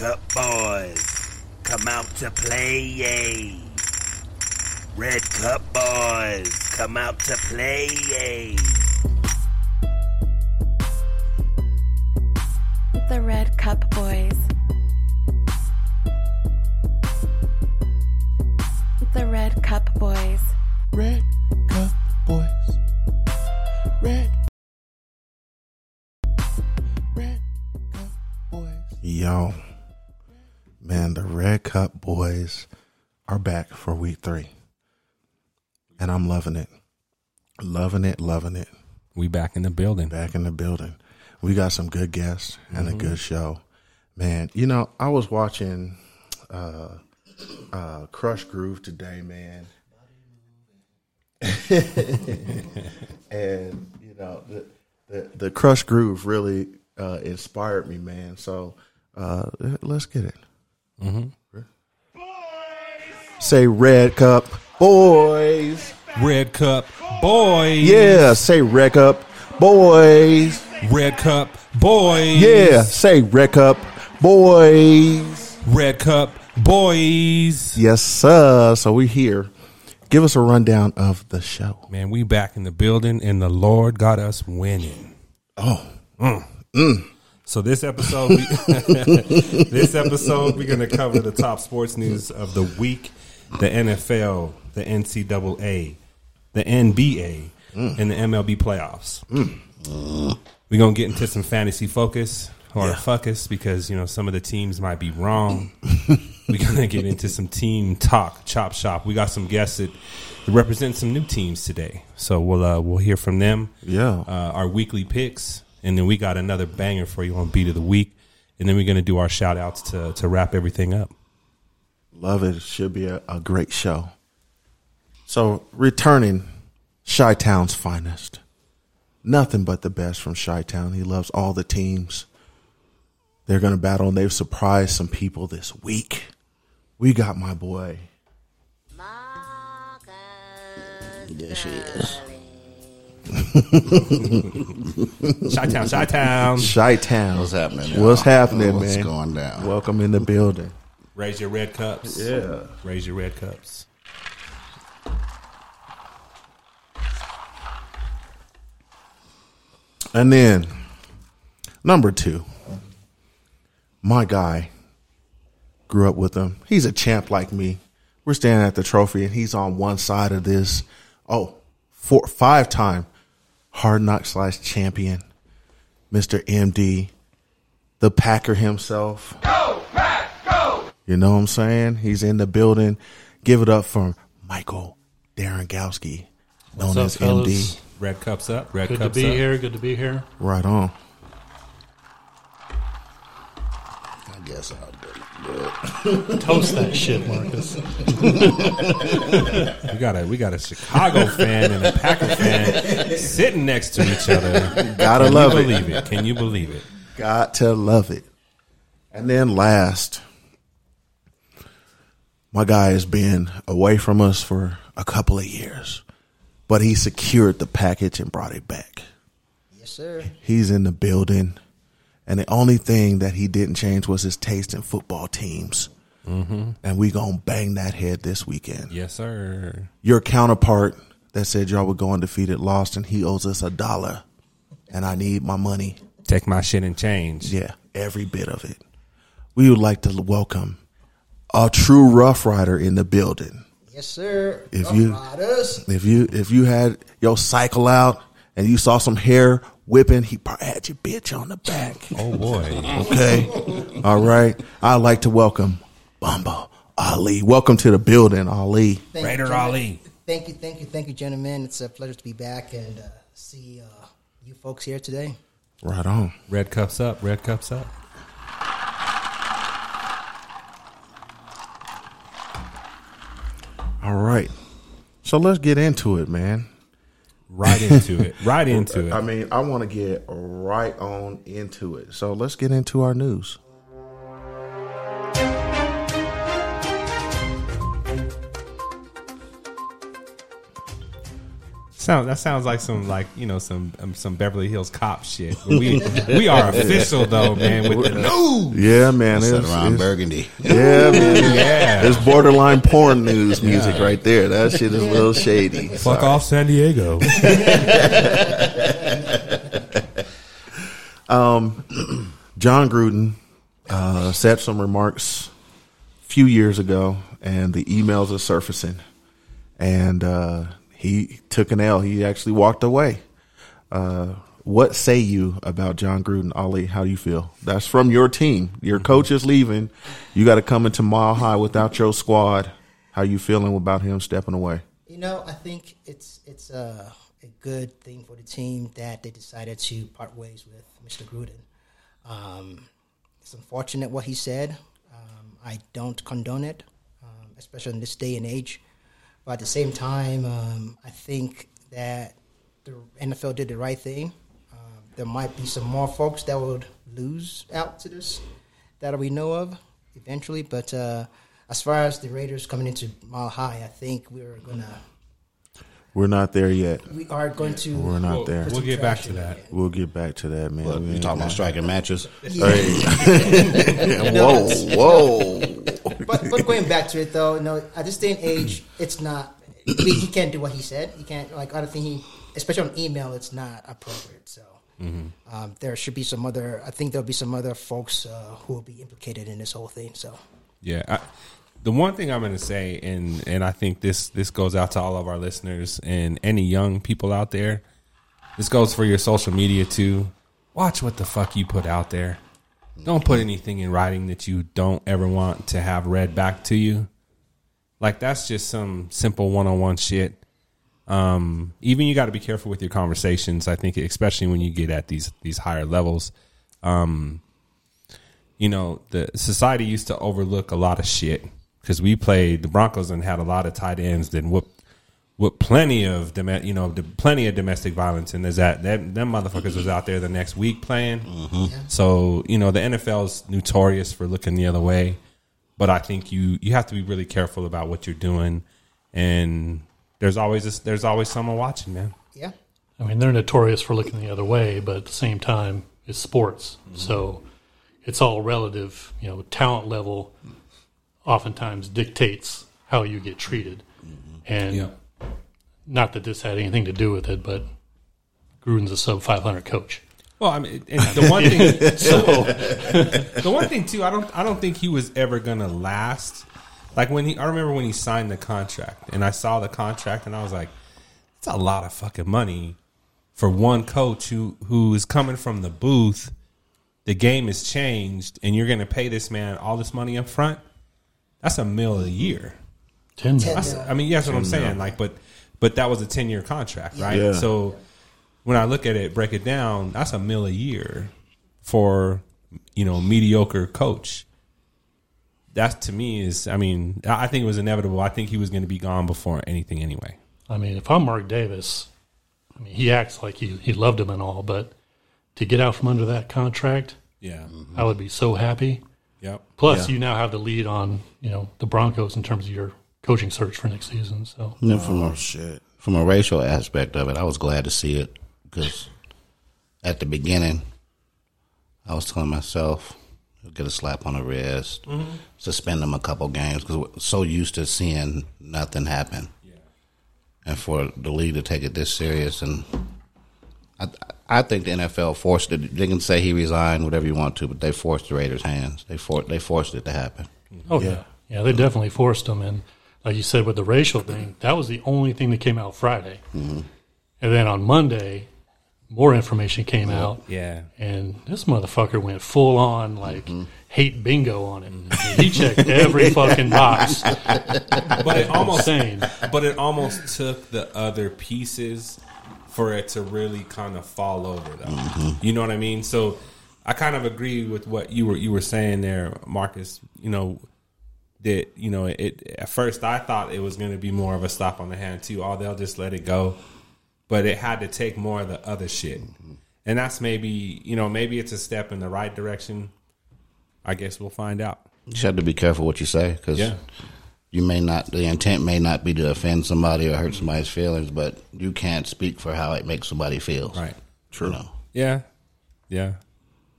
Cup boys, come out to play, yay. Red Cup boys, come out to play, yay. The Red Cup Boys. Boys are back for week three. And I'm loving it. Loving it, loving it. We back in the building. Back in the building. We got some good guests and a good show. Man, you know, I was watching uh uh Krush Groove today, man. and you know, the the, the Krush Groove really uh inspired me, man. So uh let's get it. Say Red Cup Boys. Red Cup boys. Yeah, say Red Cup Boys. Red Cup boys. Yeah, say Red Cup Boys. Red Cup boys. Yes, sir. So we here. Give us a rundown of the show. Man, we back in the building, and the Lord got us winning. Oh, mm, mm. So this episode, we, this episode, we're going to cover the top sports news of the week: the NFL, the NCAA, the NBA, and the MLB playoffs. We're gonna get into some fantasy focus or focus because you know some of the teams might be wrong. We're gonna get into some team talk, chop shop. We got some guests that represent some new teams today, so we'll uh, we'll hear from them yeah. uh, our weekly picks, and then we got another banger for you on beat of the week, and then we're gonna do our shout outs to to wrap everything up. Love it. Should be a, a great show. So, returning Chi Town's finest. Nothing but the best from Chi Town. He loves all the teams. They're going to battle, and they've surprised some people this week. We got my boy. There she is. Chi town, Chi town. Chi Town. What's happening? y'all? What's happening, What's man? going down? Welcome in the building. Raise your red cups. Yeah. Raise your red cups. And then number two, my guy grew up with him. He's a champ like me. We're standing at the trophy, and he's on one side of this. Oh, four, five time hard knock slash champion, Mister MD, the Packer himself. Go Pack, go! You know what I'm saying? He's in the building. Give it up for Michael Darengowski, known What's as fellas? MD. Red cups up. Red Cups. Good to be up. here. Good to be here. Right on. I guess I'll do it. Toast that shit, Marcus. We got a we got a Chicago fan and a Packer fan sitting next to each other. Gotta Can love you it. believe it? Can you believe it? Got to love it. And then last, my guy has been away from us for a couple of years, but he secured the package and brought it back. Yes, sir. He's in the building, and the only thing that he didn't change was his taste in football teams. Mm-hmm. And we gonna bang that head this weekend. Yes, sir. Your counterpart that said y'all were going undefeated lost, and he owes us a dollar, and I need my money. Take my shit and change. Yeah, every bit of it. We would like to welcome a true Rough Rider in the building. Yes, sir. If Rough you- Riders. If you if you had your cycle out and you saw some hair whipping, he probably had your bitch on the back. Oh boy. Okay, all right. I'd like to welcome Bumbo Ali. Welcome to the building, Ali. Thank Raider gentlemen. Ali. Thank you, thank you, thank you, gentlemen. It's a pleasure to be back and uh, see uh, you folks here today. Right on. Red cups up. Red cups up. All right. So let's get into it, man. Right into it. Right into it. I mean, I want to get right on into it. So let's get into our news. Sound that sounds like some like you know some um, some Beverly Hills cop shit. But we we are official though, man. With the news, Yeah, man. It's, around it's- Burgundy. yeah, man. yeah. It's borderline porn news music right there. That shit is a little shady. Fuck off, San Diego. um, Jon Gruden uh, said some remarks a few years ago, and the emails are surfacing. And uh, he took an L. He actually walked away. Uh, what say you about Jon Gruden, Ali? How do you feel? That's from your team. Your coach is leaving. You got to come into Mile High without your squad. How you feeling about him stepping away? You know, I think it's it's a, a good thing for the team that they decided to part ways with Mr. Gruden. Um, it's unfortunate what he said. Um, I don't condone it, um, especially in this day and age. But at the same time, um, I think that the NFL did the right thing. Um, there might be some more folks that would lose out to this that we know of eventually. But uh, as far as the Raiders coming into Mile High, I think we're gonna We're not there yet. we are going to. We're not there. We'll get back to that. it. We'll get back to that, man. But We you ain't talking about striking matches? hey. whoa, whoa. But but going back to it though, you know, at this day and age, it's not. He, can't do what he said. He can't like. I don't think he, especially on email, it's not appropriate. So um, there should be some other. I think there'll be some other folks uh, who will be implicated in this whole thing. So Yeah, I, the one thing I'm going to say, and and I think this this goes out to all of our listeners and any young people out there. This goes for your social media too. Watch what the fuck you put out there. Don't put anything in writing that you don't ever want to have read back to you. Like that's just some simple one on one shit. Um, even you got to be careful with your conversations. I think, especially when you get at these these higher levels. Um, you know, the society used to overlook a lot of shit because we played the Broncos and had a lot of tight ends that whooped with plenty of you know plenty of domestic violence and there's that that them motherfuckers was out there the next week playing. Mm-hmm. So you know the NFL's notorious for looking the other way, but I think you you have to be really careful about what you're doing, and there's always this, there's always someone watching, man. yeah, I mean, they're notorious for looking the other way, but at the same time, it's sports. Mm-hmm. So it's all relative. You know, talent level oftentimes dictates how you get treated. Mm-hmm. And not that this had anything to do with it, but Gruden's a sub 500 coach. Well, I mean, and the one thing, the one thing too, I don't, I don't think he was ever gonna last. Like when he, I remember when he signed the contract, and I saw the contract, and I was like, "It's a lot of fucking money for one coach who who is coming from the booth. The game has changed, and you're gonna pay this man all this money up front. That's a mill a year. 10 Ten million. I mean, that's what I'm saying. Like, but but that was a ten year contract, right? Yeah. So when I look at it, break it down, that's a mill a year for you know mediocre coach. That to me is, I mean, I I think it was inevitable. I think he was going to be gone before anything anyway. I mean, if I'm Mark Davis, I mean, he acts like he, he loved him and all, but to get out from under that contract, Yeah. I would be so happy. Yep. Plus, you now have the lead on you know the Broncos in terms of your coaching search for next season. So And then oh, from a, Shit. from a racial aspect of it, I was glad to see it because at the beginning, I was telling myself, get a slap on the wrist, mm-hmm. suspend him a couple games because we're so used to seeing nothing happen, and for the league to take it this serious, and I, I think the NFL forced it. They can say he resigned, whatever you want to, but they forced the Raiders' hands. They for, they forced it to happen. Oh yeah. yeah, they definitely forced them, and like you said with the racial thing, that was the only thing that came out Friday, mm-hmm. and then on Monday, more information came out, Yeah. and this motherfucker went full on like mm-hmm. hate bingo on it. Mm-hmm. He checked every fucking box. But it almost Insane. but it almost took the other pieces for it to really kind of fall over though. You know what I mean? So I kind of agree with what you were you were saying there, Marcus. You know that you know it. At first, I thought it was going to be more of a slap on the hand too. Oh, they'll just let it go, but it had to take more of the other shit, mm-hmm. and that's maybe you know maybe it's a step in the right direction. I guess we'll find out. You just have to be careful what you say because Yeah. you may not the intent may not be to offend somebody or hurt somebody's feelings, but you can't speak for how it makes somebody feel. Right. True. You know? Yeah. Yeah.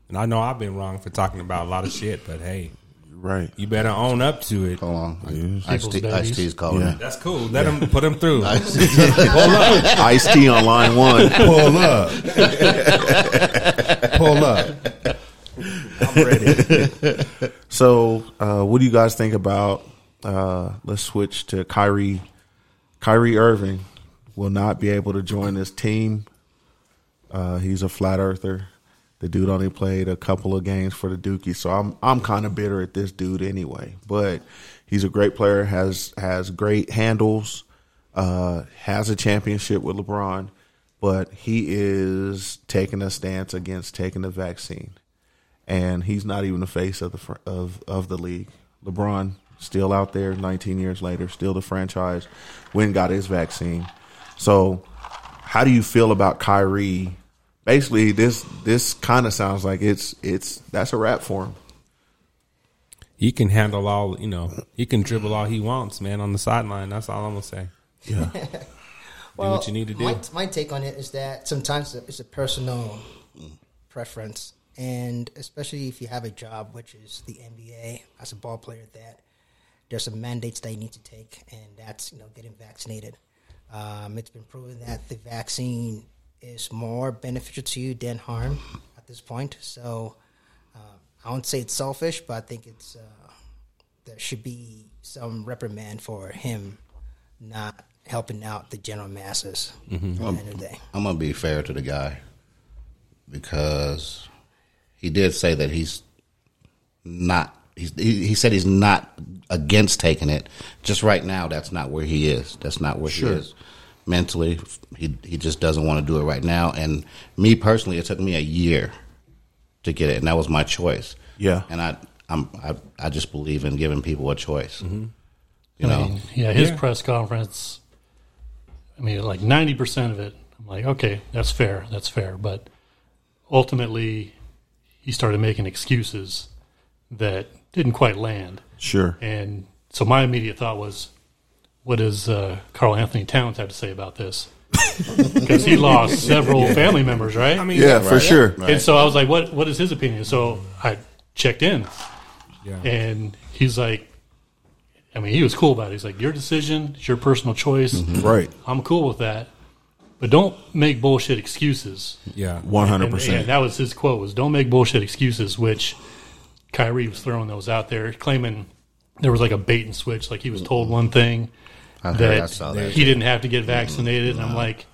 And I know I've been wrong for talking about a lot of shit, but hey, Right. you better own up to it. Hold on. People's Ice T- babies. Ice T's calling Yeah. That's cool. Let them put him through. Ice T. Ice T on line one. Pull up. Pull up. I'm ready. So, uh, what do you guys think about? Uh, let's switch to Kyrie. Kyrie Irving will not be able to join this team. Uh, he's a flat earther. The dude only played a couple of games for the Dookie, so I'm I'm kind of bitter at this dude anyway. But he's a great player. has has great handles. Uh, has a championship with LeBron, but he is taking a stance against taking the vaccine and he's not even the face of the of of the league. LeBron still out there, 19 years later, still the franchise. When got his vaccine. So, how do you feel about Kyrie? Basically, this this kind of sounds like it's it's that's a wrap for him. he can handle all, you know, he can dribble all he wants, man, on the sideline. That's all I'm going to say. Yeah, Well, what you need to do. My, my take on it is that sometimes it's a personal preference, and especially if you have a job, which is the NBA, as a ball player, that there's some mandates that you need to take, and that's you know getting vaccinated. Um, it's been proven that the vaccine is more beneficial to you than harm at this point. So uh, I won't say it's selfish, but I think it's uh, there should be some reprimand for him not helping out the general masses at the end of the day. I'm gonna be fair to the guy because he did say that he's not. He's, he, he said he's not against taking it. Just right now, that's not where he is. That's not where he is mentally. He he just doesn't want to do it right now. And me personally, it took me a year to get it, and that was my choice. Yeah. and I I'm I, I just believe in giving people a choice. Mm-hmm. You I know, mean, yeah, his Yeah. press conference. I mean, like ninety percent of it, I'm like, okay, that's fair, that's fair. But ultimately, he started making excuses that didn't quite land. sure. And so my immediate thought was, what does uh, Karl-Anthony Towns have to say about this? Because he lost several family members, right? I mean, Yeah, for sure. And so I was like, what What is his opinion? So I checked in, Yeah. and he's like, I mean, he was cool about it. He's like, your decision, it's your personal choice. Right. I'm cool with that, but don't make bullshit excuses. yeah. One hundred And, and percent. that was his quote: "Was don't make bullshit excuses." Which Kyrie was throwing those out there, claiming there was like a bait and switch, like he was told one thing I heard, that I saw that. he didn't have to get vaccinated. And I'm mm-hmm. like,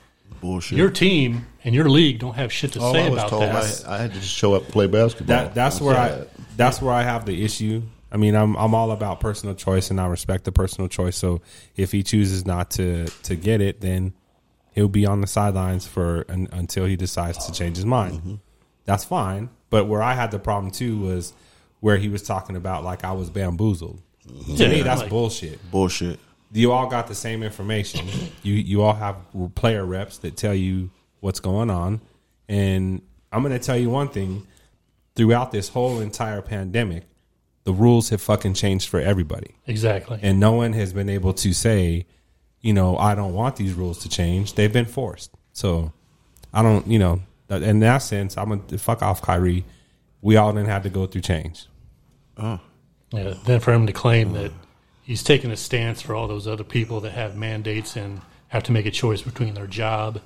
Bullshit. your team and your league don't have shit to Oh, say I was about told that. I, I had to just show up and play basketball. That that's I where I that. that's where I have the issue. I mean, I'm I'm all about personal choice, and I respect the personal choice. So if he chooses not to to get it, then he'll be on the sidelines for un, until he decides to change his mind. Mm-hmm. That's fine. But where I had the problem too was where he was talking about like I was bamboozled. To Yeah, me, that's like- bullshit. Bullshit. You all got the same information. you you all have player reps that tell you what's going on, and I'm going to tell you one thing: throughout this whole entire pandemic, the rules have fucking changed for everybody, Exactly. and no one has been able to say, you know, I don't want these rules to change. They've been forced, so I don't, you know, in that sense, I'm gonna fuck off Kyrie. We all didn't have to go through change. Oh. Yeah, then for him to claim that he's taking a stance for all those other people that have mandates and have to make a choice between their job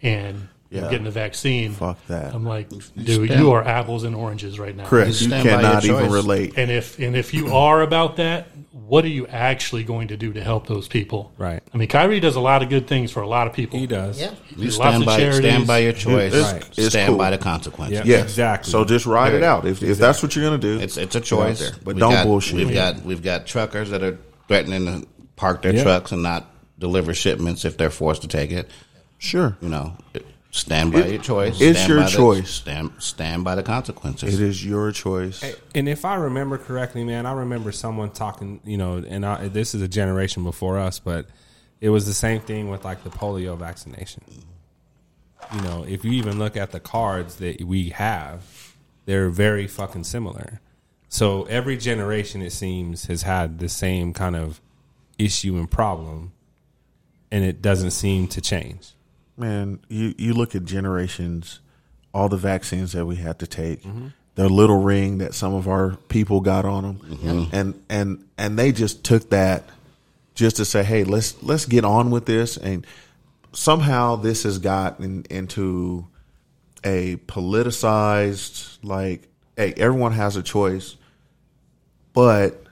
and Yeah. getting the vaccine. Fuck that. I'm like, dude, stand- you are apples and oranges right now. Chris, you stand by your cannot even relate. And if and if you are about that, what are you actually going to do to help those people? Right. I mean, Kyrie does a lot of good things for a lot of people. He does. Yeah. You does lots stand of by, charities. stand by your choice. It's- Right. it's stand cool. by the consequences. Yeah. Yes, Exactly. So just ride it out if if that's what you're gonna do. It's it's a choice, there. But We don't got- bullshit. We've got we've got truckers that are threatening to park their Yeah. trucks and not deliver shipments if they're forced to take it. sure. You know, stand by It- your choice. it's stand your the- choice. stand stand by the consequences. It is your choice. And if I remember correctly, man, I remember someone talking, you know, and I, this is a generation before us, but it was the same thing with like the polio vaccination. You know, if you even look at the cards that we have, they're very fucking similar. So every generation, it seems, has had the same kind of issue and problem, and it doesn't seem to change. Man, you you look at generations, all the vaccines that we had to take, mm-hmm. the little ring that some of our people got on them, mm-hmm. and and and they just took that just to say, hey, let's let's get on with this, and somehow this has gotten into a politicized like, hey, everyone has a choice, but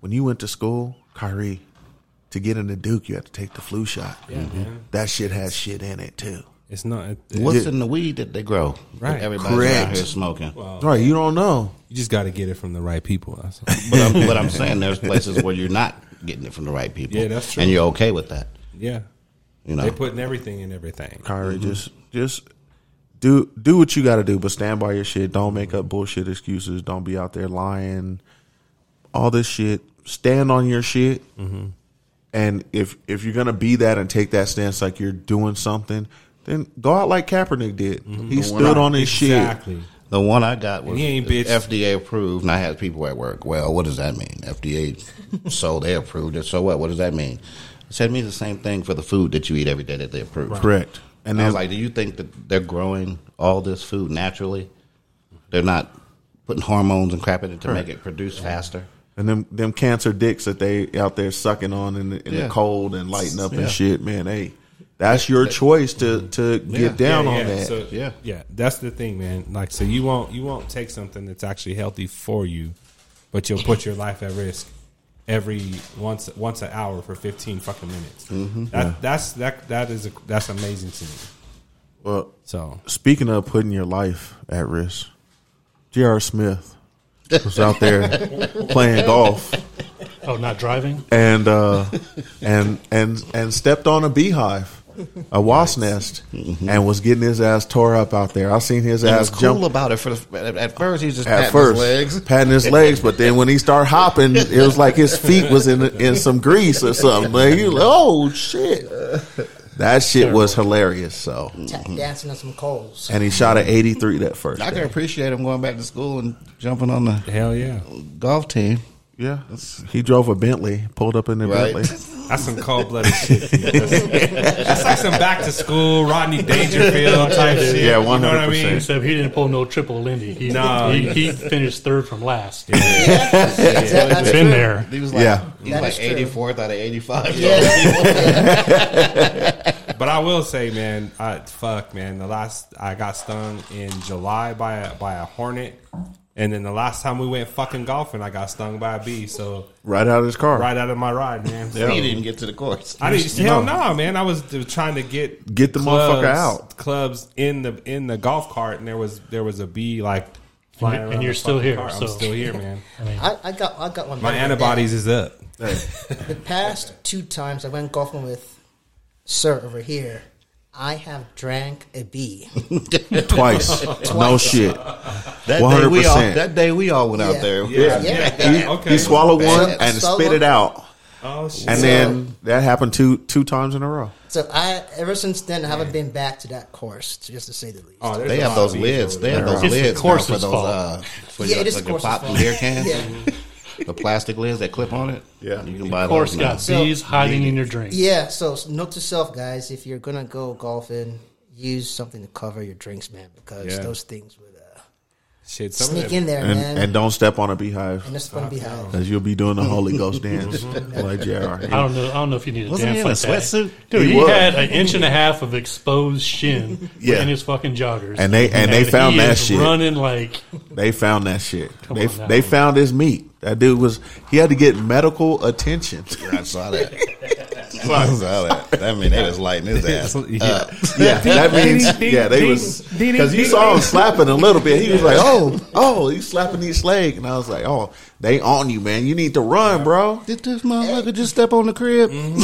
when you went to school, Kyrie. To get into Duke, you have to take the flu shot. Yeah, mm-hmm. That shit has shit in it too. It's not. It, it- What's in the weed that they grow? Right. That Everybody's Correct. out here smoking. Right, you don't know. you just got to get it from the right people. That's all. But I'm, but I'm saying there's places where you're not getting it from the right people. Yeah, that's true. And you're okay with that. yeah, You know. they're putting everything in everything. Kyrie, mm-hmm. just just do do what you got to do, but stand by your shit. Don't make up bullshit excuses. Don't be out there lying. All this shit. Stand on your shit. Mm-hmm. And if if you're gonna be that and take that stance like you're doing something, then go out like Kaepernick did. Mm-hmm. He stood on his shit. Exactly. The one I got was he ain't bitch. FDA approved, and I had people at work. Well, what does that mean? FDA, so they approved it. So what? What does that mean? I said it means the same thing for the food that you eat every day that they approve. Correct. And And I then was like, do you think that they're growing all this food naturally? They're not putting hormones and crap in it to make it produce faster. And them them cancer dicks that they out there sucking on in the, in Yeah. the cold and lighting up Yeah. and shit, man. Hey, that's your choice to to get down yeah, on yeah. that. So, Yeah. yeah. That's the thing, man. Like, so you won't you won't take something that's actually healthy for you, but you'll put your life at risk every once once an hour for fifteen fucking minutes. Mm-hmm. That that's that that is a, that's amazing to me. well, So Speaking of putting your life at risk, J.R. Smith was out there playing golf Oh, not driving? and uh, and and and stepped on a beehive, a wasp nest, and was getting his ass tore up out there. I seen his And ass what's jump cool about it for the, at, at first he's just at patting first, his legs. patting his legs, but then when he started hopping, it was like his feet was in in some grease or something. Like, he was like, oh shit, that shit was hilarious. So, Tap mm-hmm. dancing on some coals. and he shot at eighty three that first. I day. can appreciate him going back to school and jumping on the hell yeah, golf team. Yeah, he drove a Bentley, pulled up in the Right. Bentley. that's some cold blooded shit. That's, that's like some back to school Rodney Dangerfield type shit. Yeah, You know what I 100%. Except he didn't pull no triple Lindy. He, No. he, he finished third from last. That's It's true. in there. He was like, Yeah. he was like eighty fourth out of eighty five. Yeah. But I will say, man, I, fuck, man. The last I got stung in July by a, by a hornet, and then the last time we went fucking golfing, I got stung by a bee. So Right out of his car. right out of my ride, man. So, He didn't get to the course. I didn't. Hell no, man. I was trying to get Get the motherfucker out. Clubs in the in the golf cart, and there was there was a bee like flying. And you're still here, cart. so- I'm still here, man. I, I got I got one. My antibodies is up. that. The past two times I went golfing with Sir over here, I have drank a bee. Twice. no shit. That day we all 100%. that day we all went out Yeah. there. Yeah, yeah. Okay. He swallowed one So- and swallow- spit it out. Oh shit. And then that happened two two times in a row. So I ever since then I haven't been back to that course, just to say the least. Oh, there's They a have lot those bees lids. over They have those It's the lids now course's for those fault. uh for Yeah, your, it is like the your course's pop fault. beer cans. Yeah. The plastic lids that clip on it. Yeah. you can buy Of course, those now. got So- bees hiding in your drink. Yeah, so note to self, guys: if you're gonna go golfing, use something to cover your drinks, man, because Yeah. those things would uh, Shit, sneak in there, And man. and don't step on a beehive. and it's gonna be high. Because you'll be doing the Holy Ghost dance like JR. I don't know. I don't know if you need a Wasn't dance he in a like that. sweatsuit? Dude, He he, had an inch and a half of exposed shin Yeah. in his fucking joggers, And they- and they found he that is shit. running like They found that shit. they on they found his meat. That dude was he had to get medical attention. I saw that. I saw that. I mean, they was lighting his ass. Yeah. up. Yeah, that means yeah they was because you saw him slapping a little bit. He was like, oh oh, he's slapping his leg, and I was like, oh, they on you, man. You need to run, bro. Did this motherfucker just step on the crib? Mm-hmm.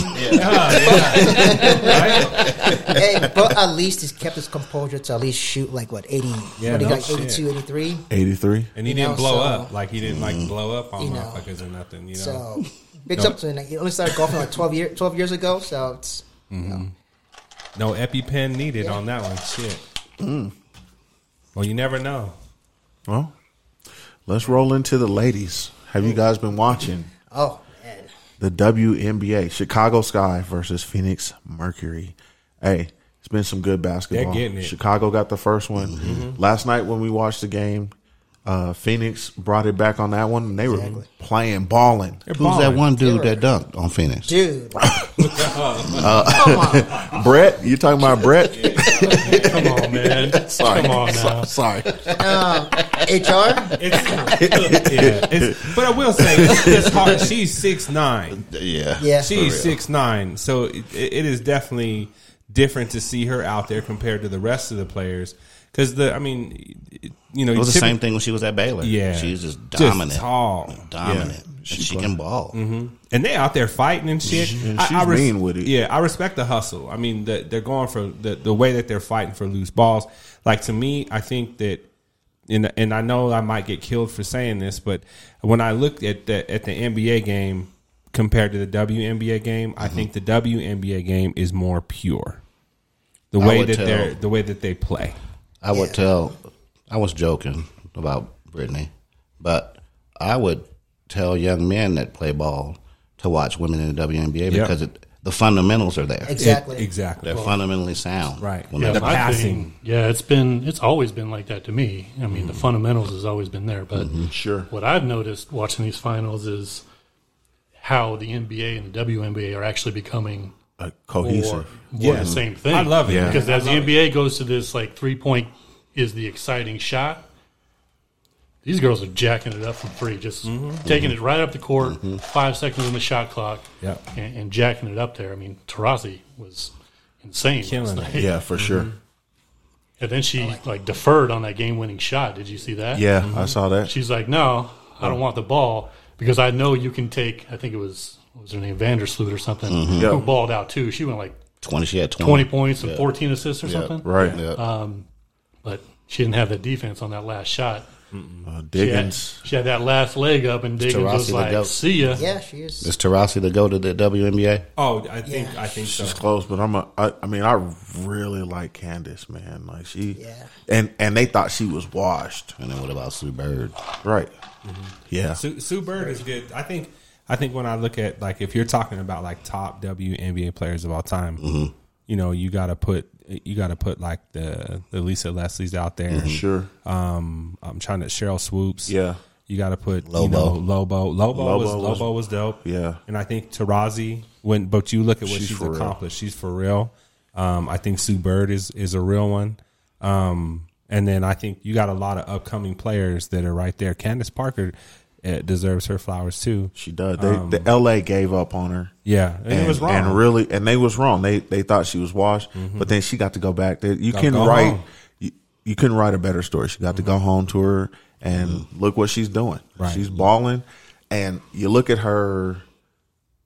hey, but at least he kept his composure to at least shoot like what eighty? Yeah, what he no got shit. 82, 83? Eighty three. and he You didn't know, blow so- up like he didn't like mm-hmm. blow up on You know. motherfuckers or nothing. You know, So bigs No. up to him. He only started golfing like 12, year, 12 years ago, so it's no EpiPen needed on that one. Shit. Mm. Well, you never know. Well, let's roll into the ladies. Have you guys been watching? oh man, the WNBA, Chicago Sky versus Phoenix Mercury. Hey, it's been some good basketball. They're getting it. Chicago got the first one last night when we watched the game. Uh, Phoenix brought it back on that one, and they were playing, balling. They're Who's that one dude that dunked on Phoenix? Dude, Brett, you talking about Brett? Come on, man. Sorry, Come on now. sorry. HR. It's, yeah, it's, but I will say it's, it's hard. She's six nine. Yeah. Yeah. She's six nine, so it, it is definitely different to see her out there compared to the rest of the players. Because the, I mean, you know, It was the same thing when she was at Baylor. Yeah, She's just Just dominant. tall. Dominant. Yeah. And she can ball. Mm-hmm. and they out there fighting and shit. And I- she's I res- mean with it. Yeah, I respect the hustle. I mean, the, they're going for the the way that they're fighting for loose balls. Like to me, I think that, and and I know I might get killed for saying this, but when I looked at the at the NBA game compared to the WNBA game, I think the WNBA game is more pure. The I way that tell- they're the way that they play. I would tell, I was joking about Brittney, but I would tell young men that play ball to watch women in the WNBA Yeah. because it, the fundamentals are there. Exactly. It- exactly. They're fundamentally sound. Right. When Yeah, The passing. thing- yeah, it's been it's always been like that to me. I mean, the mm-hmm. fundamentals has always been there, but mm-hmm. Sure. what I've noticed watching these finals is how the NBA and the WNBA are actually becoming Uh, cohesive. more Yeah. the same thing. I love it. Yeah. because as the love it. NBA goes to this like three point is the exciting shot. These girls are jacking it up from three, just Mm-hmm. taking it right up the court, five seconds on the shot clock, Yep. and, and jacking it up there. I mean, Taurasi was insane. Killing it. Yeah, for sure. And then she like deferred on that game winning shot. Did you see that? Yeah, I saw that. She's like, no, I don't want the ball because I know you can take. I think it was what was her name Vandersloot or something mm-hmm. Yeah. who balled out too. She went like 20, she had 20. twenty points and fourteen assists or something. Right. Yeah. Um, but she didn't have the defense on that last shot. Uh, She had, Diggins. she had that last leg up, and Diggins was Taurasi the like, goat. "See ya." Yeah, she is. Is Taurasi the go to the WNBA? Oh, I think Yeah. I think so. She's close, but I'm a. I, I mean, I really like Candace, man. Like she, Yeah. and and they thought she was washed, And then what about Sue Bird? right? Mm-hmm. Yeah, Sue, Sue Bird is good. I think. I think when I look at like if you're talking about like top WNBA players of all time, you know, you got to put you got to put like the the Lisa Leslie's out there. sure. Um, I'm trying to Sheryl Swoopes. Yeah. You got to put Lobo. You know, Lobo. Lobo, Lobo was, was- Lobo was dope. Yeah. And I think Taurasi when but you look at what She's she's, for real. accomplished. She's for real. Um, I think Sue Bird is is a real one. Um, and then I think you got a lot of upcoming players that are right there. Candace Parker deserves her flowers too. She does. They the um, L.A. gave up on her. Yeah, and, it was wrong. and really, and they was wrong. They they thought she was washed, mm-hmm. but then she got to go back. They, you Gotta write. You, you couldn't write a better story. She got to mm-hmm. go home to her, and mm-hmm. look what she's doing. Right. She's balling, and you look at her,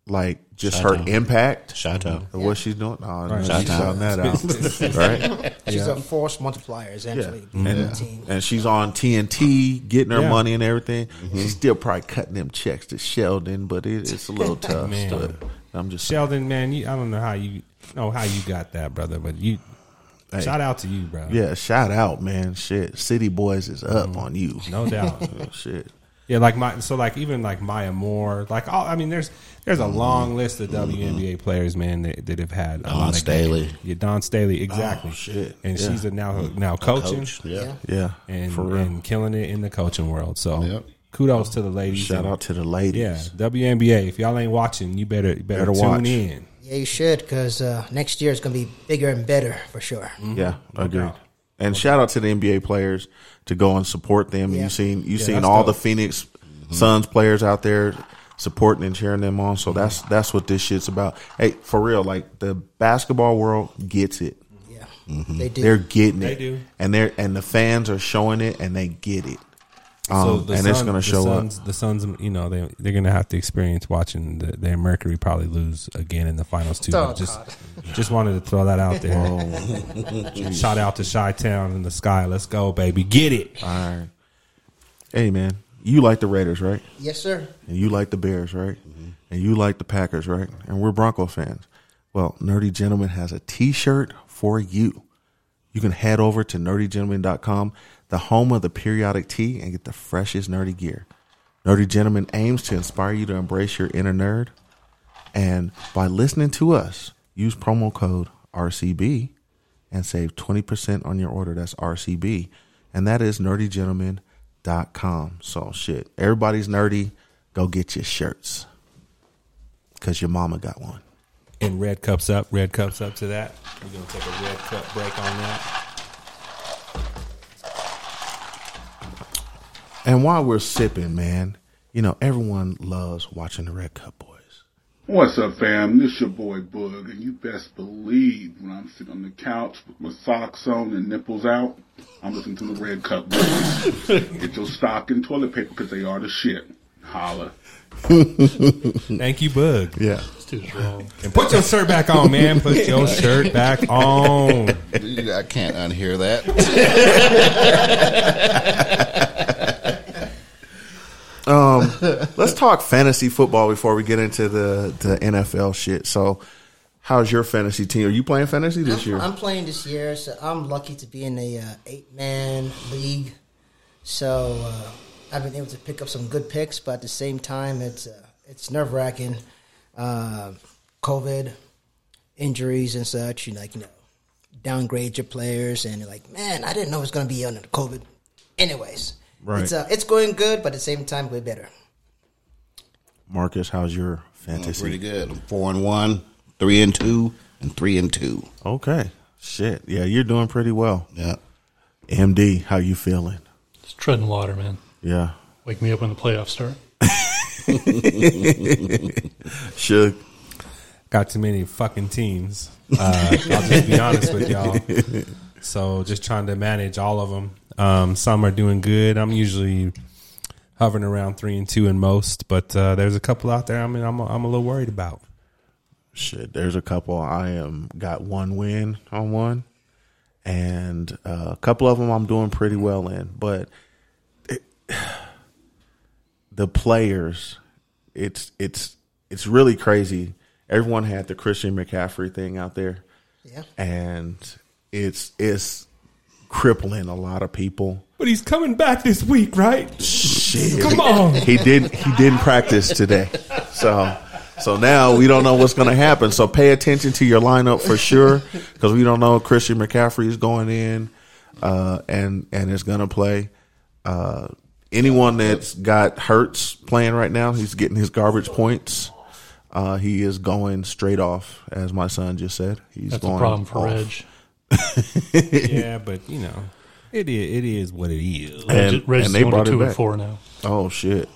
like just her impact Chateau. of what she's doing. Oh, no, she's Chateau. shouting that out, right? She's a force multiplier, essentially. Yeah. And, team. and she's on TNT, getting her Yeah. money and everything. Mm-hmm. She's still probably cutting them checks to Sheldon, but it, it's a little tough. Man. But I'm just Sheldon, man, you, I don't know how you know how you got that, brother, but you Hey. shout out to you, bro. Yeah, shout out, man. Shit, City Boys is up mm-hmm. on you. no doubt. Oh, shit. Yeah, like my so like even like Maya Moore, like all I mean, there's there's a long list of WNBA players, man, that, that have had a Dawn lot of Staley. games. Yeah, Dawn Staley, exactly. Oh, shit. and Yeah. she's a now now coaching Coach. Yeah. Yeah, and for real. and killing it in the coaching world. So Yep. kudos to the ladies. shout out to the ladies. yeah, WNBA. If y'all ain't watching, you better you better, Better tune watch. in. Yeah, you should, because uh, next year is going to be bigger and better for sure. Yeah, agreed. doubt. And shout out to the NBA players to go and support them. Yeah. You seen you Yeah, seen that's all dope. the Phoenix Suns players out there supporting and cheering them on. So that's that's what this shit's about. Hey, for real, like the basketball world gets it. Yeah, they do. They're getting They it. do. And they're and the fans are showing it and they get it. so Um, the and it's going to the show Suns, up. The Suns, you know, they they're going to have to experience watching the, their Mercury probably lose again in the finals too. Oh, But just just wanted to throw that out there. Shout out to Chi Town in the sky. Let's go, baby. Get it. All right. Hey man, you like the Raiders, right? yes, sir. And you like the Bears, right? Mm-hmm. And you like the Packers, right? And we're Bronco fans. Well, Nerdy Gentleman has a t-shirt for you. You can head over to nerdygentleman.com, the home of the periodic tee, and get the freshest nerdy gear. Nerdy Gentleman aims to inspire you to embrace your inner nerd. And by listening to us, use promo code RCB and save 20% on your order. That's RCB. And that is nerdygentleman.com. So shit, everybody's nerdy. Go get your shirts. Cause your mama got one. And red cups up, red cups up to that. We're gonna take a red cup break on that. And while we're sipping, man, you know, everyone loves watching the Red Cup Boys. What's up, fam? This your boy Boog, and you best believe when I'm sitting on the couch with my socks on and nipples out, I'm listening to the Red Cup Boys. Get your stock and toilet paper because they are the shit. Holla. Thank you, Bug. Yeah. This dude's wrong. And put your shirt back on, man. Put your shirt back on. I can't unhear that. Let's talk fantasy football before we get into the, the NFL shit. So, how's your fantasy team? Are you playing fantasy this year? I'm playing this year, so I'm lucky to be in a uh, eight man league. So uh, I've been able to pick up some good picks, but at the same time, it's uh, it's nerve wracking. Uh, COVID, injuries, and such. You like you know, downgrade your players, and you're like, man, I didn't know it was going to be under COVID. Anyways, Right. It's uh, it's going good, but at the same time, we're better. Marcus, how's your Doing fantasy? pretty good. I'm four and one, three and two, and three and two. Okay. Shit. Yeah, you're doing pretty well. Yeah. MD, how you feeling? Just treading water, man. Yeah. Wake me up when the playoffs start. Should. Got too many fucking teams. Uh, I'll just be honest with y'all. So just trying to manage all of them. Um, some are doing good. I'm usually hovering around three and two in most, but uh, there's a couple out there. I mean, I'm a, I'm a little worried about. Shit, there's a couple. I am got one win on one, and uh, a couple of them I'm doing pretty well in. But it, the players, it's it's it's really crazy. Everyone had the Christian McCaffrey thing out there, Yeah. and it's it's crippling a lot of people. But he's coming back this week, right? Shit. Come on. he did he didn't practice today so so now we don't know what's going to happen so pay attention to your lineup for sure because we don't know if christian mccaffrey is going in uh, and and is going to play uh, anyone that's got hurts playing right now he's getting his garbage points uh, he is going straight off as my son just said he's That's going a problem for off. Reg. yeah, but you know, it is it is what it is. And- Reg's and they brought it two back. and four now. Oh shit.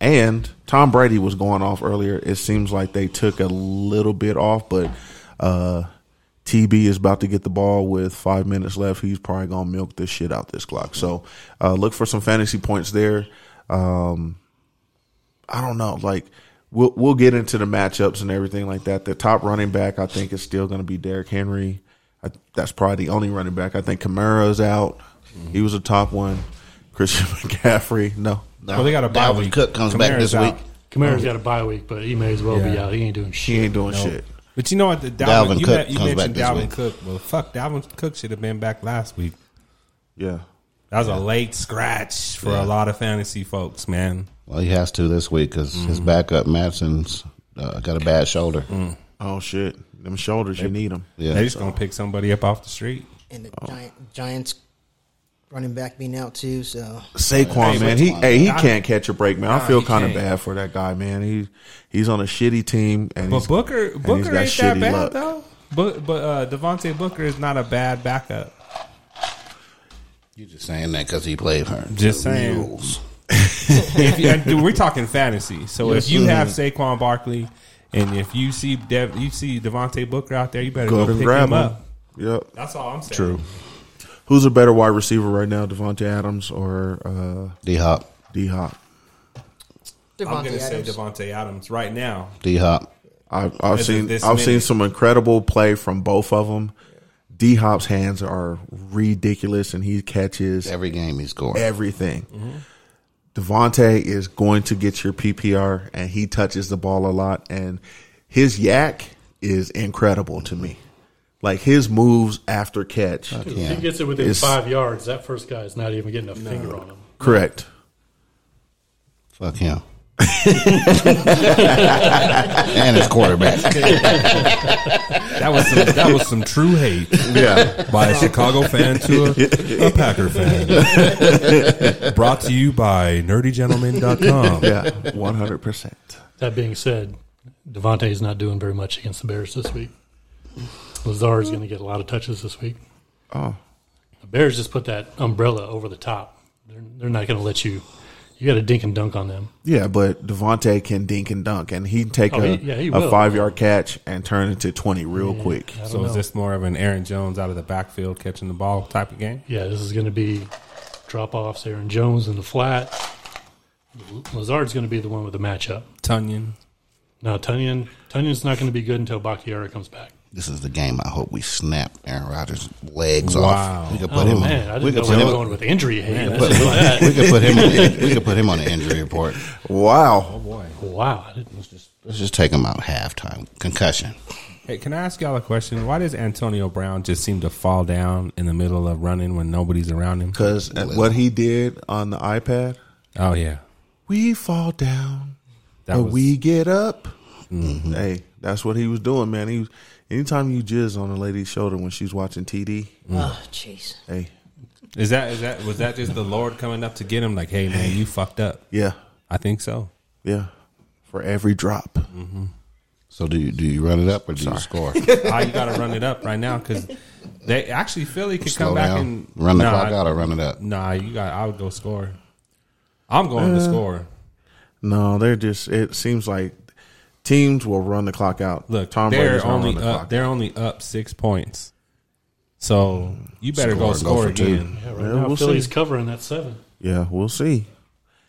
And Tom Brady was going off earlier. It seems like they took a little bit off, but uh TB is about to get the ball with five minutes left. He's probably gonna milk this shit out this clock. So uh look for some fantasy points there. Um I don't know, like we'll we'll get into the matchups and everything like that. The top running back I think is still gonna be Derrick Henry. I, that's probably the only running back. I think Kamara's out. Mm-hmm. He was a top one. Christian McCaffrey, no. Well, they got a bye Dalvin week. Cook comes back Kamara's this out. week. Kamara's oh. got a bye week, but he may as well be out. He ain't doing He shit. ain't doing shit. But you know what? The Dalvin, Dalvin you, Cook met- you comes mentioned back this Dalvin week. Cook. Well, fuck, Dalvin Cook should have been back last week. Yeah. That was a late scratch for a lot of fantasy folks, man. Well, he has to this week because his mm. backup Mattison's uh, got a bad shoulder. Mm. Oh shit. Them shoulders, you need them. Yeah, They're just gonna pick somebody up off the street. And the Giant, Giants running back being out too. So Saquon, Hey, man, he hey he can't catch a break, man. I feel kind of bad for that guy, man. He he's on a shitty team, and But he's, Booker, and he's Booker got ain't that bad luck. though. But but uh, Devontae Booker is not a bad backup. you just saying that because he played her. Just The saying. rules. if you, dude, we're talking fantasy. So if you have Saquon Barkley, and if you see Dev, you see Devontae Booker out there, you better Go go, ahead and pick grab him him. up. Yep, That's all I'm saying. true. Who's a better wide receiver right now, Davante Adams or uh, D Hop, D Hop? I'm going to say Adams. Davante Adams right now. D Hop. I've, I've seen I've seen some incredible play from both of them. D Hop's hands are ridiculous, and he catches Every game he scored. everything. Davante is going to get your PPR, and he touches the ball a lot, and his YAC is incredible to me. Like his moves after catch, If he gets it within It's- five yards, that first guy is not even getting a finger on him. correct. Fuck him. and his quarterback. That was some, that was some true hate. Yeah. by a Chicago fan to a, a Packer fan. Brought to you by nerdygentleman.com. Yeah. 100%. That being said, Davante is not doing very much against the Bears this week. Lazard is going to get a lot of touches this week. Oh. The Bears just put that umbrella over the top. They're, they're not going to let you. You got to dink and dunk on them. Yeah, but Davante can dink and dunk, and he can take Oh, a, he- yeah, he a five yard catch and turn it to 20 real quick. So know. is this more of an Aaron Jones out of the backfield catching the ball type of game? Yeah, this is going to be drop offs. Aaron Jones in the flat. Lazard's going to be the one with the matchup. Tonyan. No, Tonyan. Tonyan's not going to be good until Bakhtiari comes back. This is the game I hope we snap Aaron Rodgers' legs Wow. off. We could put Oh him. man, I we didn't could know put him. were going with injury hate. put- That's bad. we could put him. On, we could put him on the injury report. Wow. Oh boy. Wow, I didn't, Let's just take him out halftime. Concussion. Hey, can I ask y'all a question? Why does Antonio Brown just seem to fall down in the middle of running when nobody's around him? Because what he did on the iPad, Oh yeah, we fall down, that but was we get up. Mm-hmm. Hey, that's what he was doing, man. He was, anytime you jizz on a lady's shoulder when she's watching TD, Oh, mm. jeez. hey, Is that is that was that just the Lord coming up to get him? Like, hey man, you fucked up. yeah, I think so. yeah, for every drop. Mm-hmm. So do you do you run it up or do you score? How oh, you got to run it up right now because they actually Philly could Slow come back down. and run the Nah, clock out or run it up. Nah, you got. I would go score. I'm going to uh, score. No, they're just. It seems like teams will run the clock out. Look, Tom they're Brady's gonna only run the up. clock They're only up six points. So you better Score go and go score for two. again. yeah, right Yeah, now we'll Philly's see. covering that seven. Yeah, we'll see.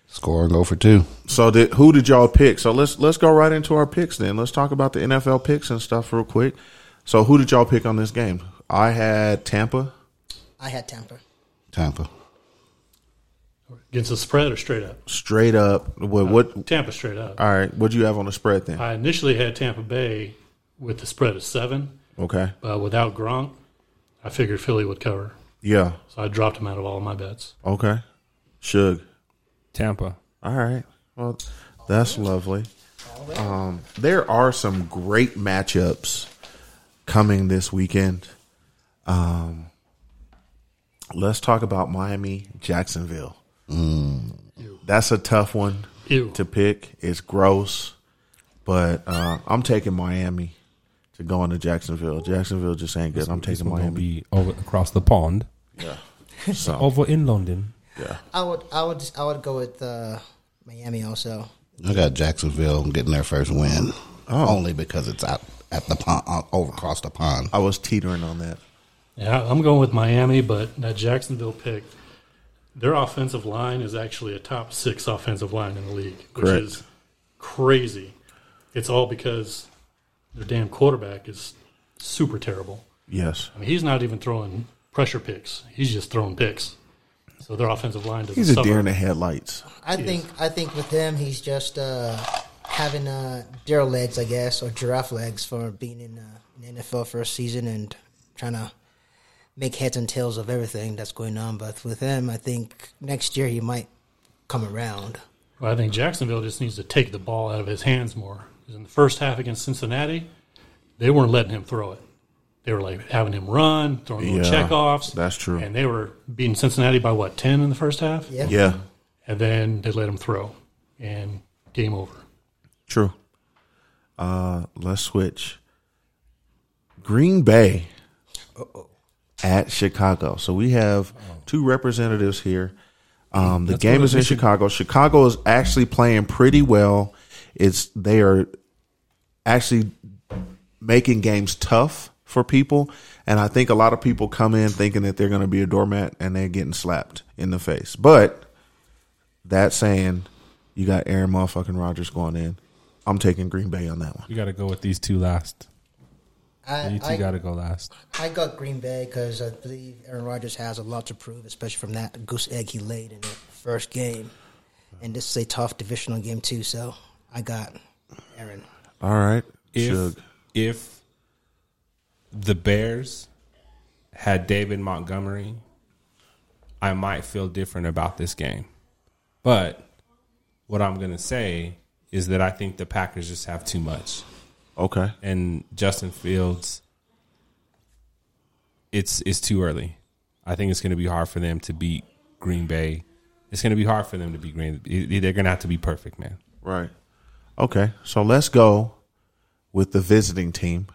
Score and go for two. So did who did y'all pick? So let's let's go right into our picks then. Let's talk about the NFL picks and stuff real quick. So who did y'all pick on this game? I had Tampa. I had Tampa. Tampa. Against the spread or straight up? Straight up. What? what Tampa straight up. all right. What'd you have on the spread then? I initially had Tampa Bay with the spread of seven, Okay. but without Gronk, I figured Philly would cover. Yeah. So I dropped him out of all of my bets. Okay. Shug. Tampa. All right. Well, that's lovely. Um, there are some great matchups coming this weekend. Um, let's talk about Miami, Jacksonville. That's a tough one Ew. to pick. It's gross, but uh, I'm taking Miami to go into Jacksonville. Jacksonville just ain't good. I'm taking one Miami. be over across the pond, So over in London. Yeah. I would, I would, I would go with uh, Miami also. I got Jacksonville getting their first win. Oh. Only because it's out at the pond, uh, over across the pond. I was teetering on that. Yeah, I'm going with Miami, but that Jacksonville pick, their offensive line is actually a top six offensive line in the league, which Correct. is crazy. It's all because their damn quarterback is super terrible. Yes, I mean, he's not even throwing pressure picks; he's just throwing picks. So their offensive line doesn't he's a suffer. deer in the headlights. I think, I think with him, he's just uh, having uh, deer legs, I guess, or giraffe legs for being in, uh, in the NFL first season and trying to make heads and tails of everything that's going on. But with him, I think next year he might come around. Well, I think Jacksonville just needs to take the ball out of his hands more. 'Cause in the first half against Cincinnati, they weren't letting him throw it. They were like having him run, throwing little checkoffs. that's true. And they were beating Cincinnati by what ten in the first half. Yeah. Yeah, And then they let him throw, and game over. true. Uh, let's switch. Green Bay at Chicago. So we have two representatives here. Um, the That's game is in should- Chicago. Chicago is actually playing pretty well. It's they are actually making games tough for people, and I think a lot of people come in thinking that they're going to be a doormat and they're getting slapped in the face. But that saying, you got Aaron motherfucking Rodgers going in. I'm taking Green Bay on that one. You got to go with these two last. I, You two got to go last. I got Green Bay because I believe Aaron Rodgers has a lot to prove, especially from that goose egg he laid in the first game. And this is a tough divisional game too, so I got Aaron. All right, If Shug. if the Bears had David Montgomery, I might feel different about this game. But what I'm going to say is that I think the Packers just have too much. Okay. And Justin Fields, it's it's too early. I think it's going to be hard for them to beat Green Bay. It's going to be hard for them to beat Green. They're going to have to be perfect, man. Right. Okay. So let's go with the visiting team.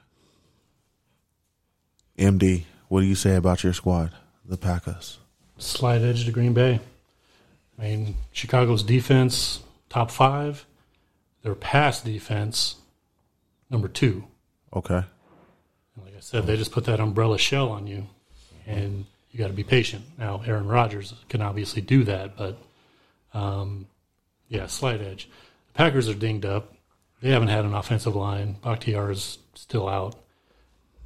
MD, what do you say about your squad, the Packers? Slight edge to Green Bay. I mean, Chicago's defense, top five. Their pass defense, number two. Okay. And like I said, they just put that umbrella shell on you, and you got to be patient. Now, Aaron Rodgers can obviously do that, but um, yeah, slight edge. The Packers are dinged up. They haven't had an offensive line. Bakhtiar is still out.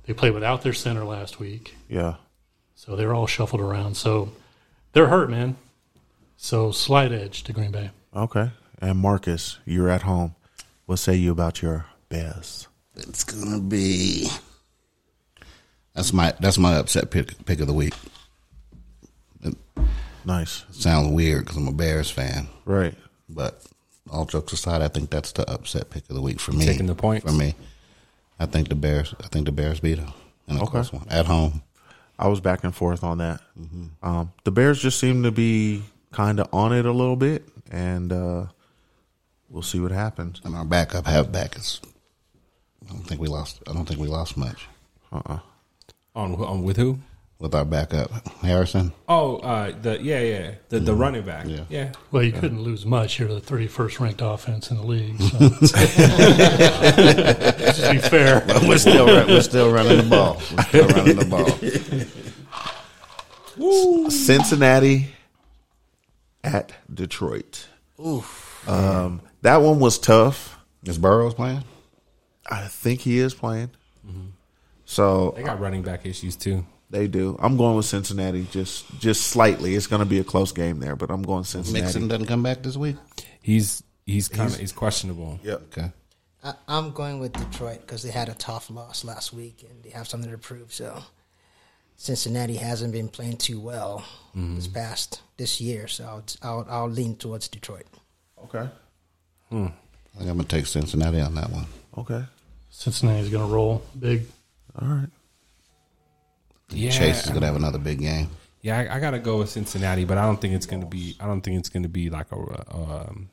They played without their center last week, Yeah. so they're all shuffled around. So they're hurt, man. So slight edge to Green Bay. Okay. And Marcus, you're at home. What say you about your Bears? It's gonna be. That's my that's my upset pick pick of the week. It Nice. sounds weird because I'm a Bears fan, Right. but all jokes aside, I think that's the upset pick of the week for me. Taking the points? for me. I think the Bears. I think the Bears beat them in a Okay. close one at home. I was back and forth on that. Um, the Bears just seem to be kind of on it a little bit, and uh, we'll see what happens. And our backup halfback is. I don't think we lost. I don't think we lost much Uh-uh. On, on with who? with our backup Harrison. Oh, uh, the yeah, yeah, the the running back. Yeah. yeah. Well, you couldn't lose much. You're the 31st ranked offense in the league. So. Let's be fair. we're still we're still running the ball. We're still running the ball. Cincinnati at Detroit. Um, that one was tough. Is Burrows playing? I think he is playing. Mm-hmm. So They got running back issues too. they do. I'm going with Cincinnati just just slightly. It's going to be a close game there, but I'm going Cincinnati. Mixon doesn't come back this week. He's he's kind of he's questionable. Yeah. Okay. I, I'm going with Detroit because they had a tough loss last week and they have something to prove. So Cincinnati hasn't been playing too well mm-hmm. this past this year, so I'll, I'll I'll lean towards Detroit. Okay. Hmm. I think I'm gonna take Cincinnati on that one. Okay. Cincinnati's going to roll big. All right. Yeah, Chase is gonna have another big game. Yeah, I, I got to go with Cincinnati, but I don't think it's going to be. I don't think it's going to be like a um,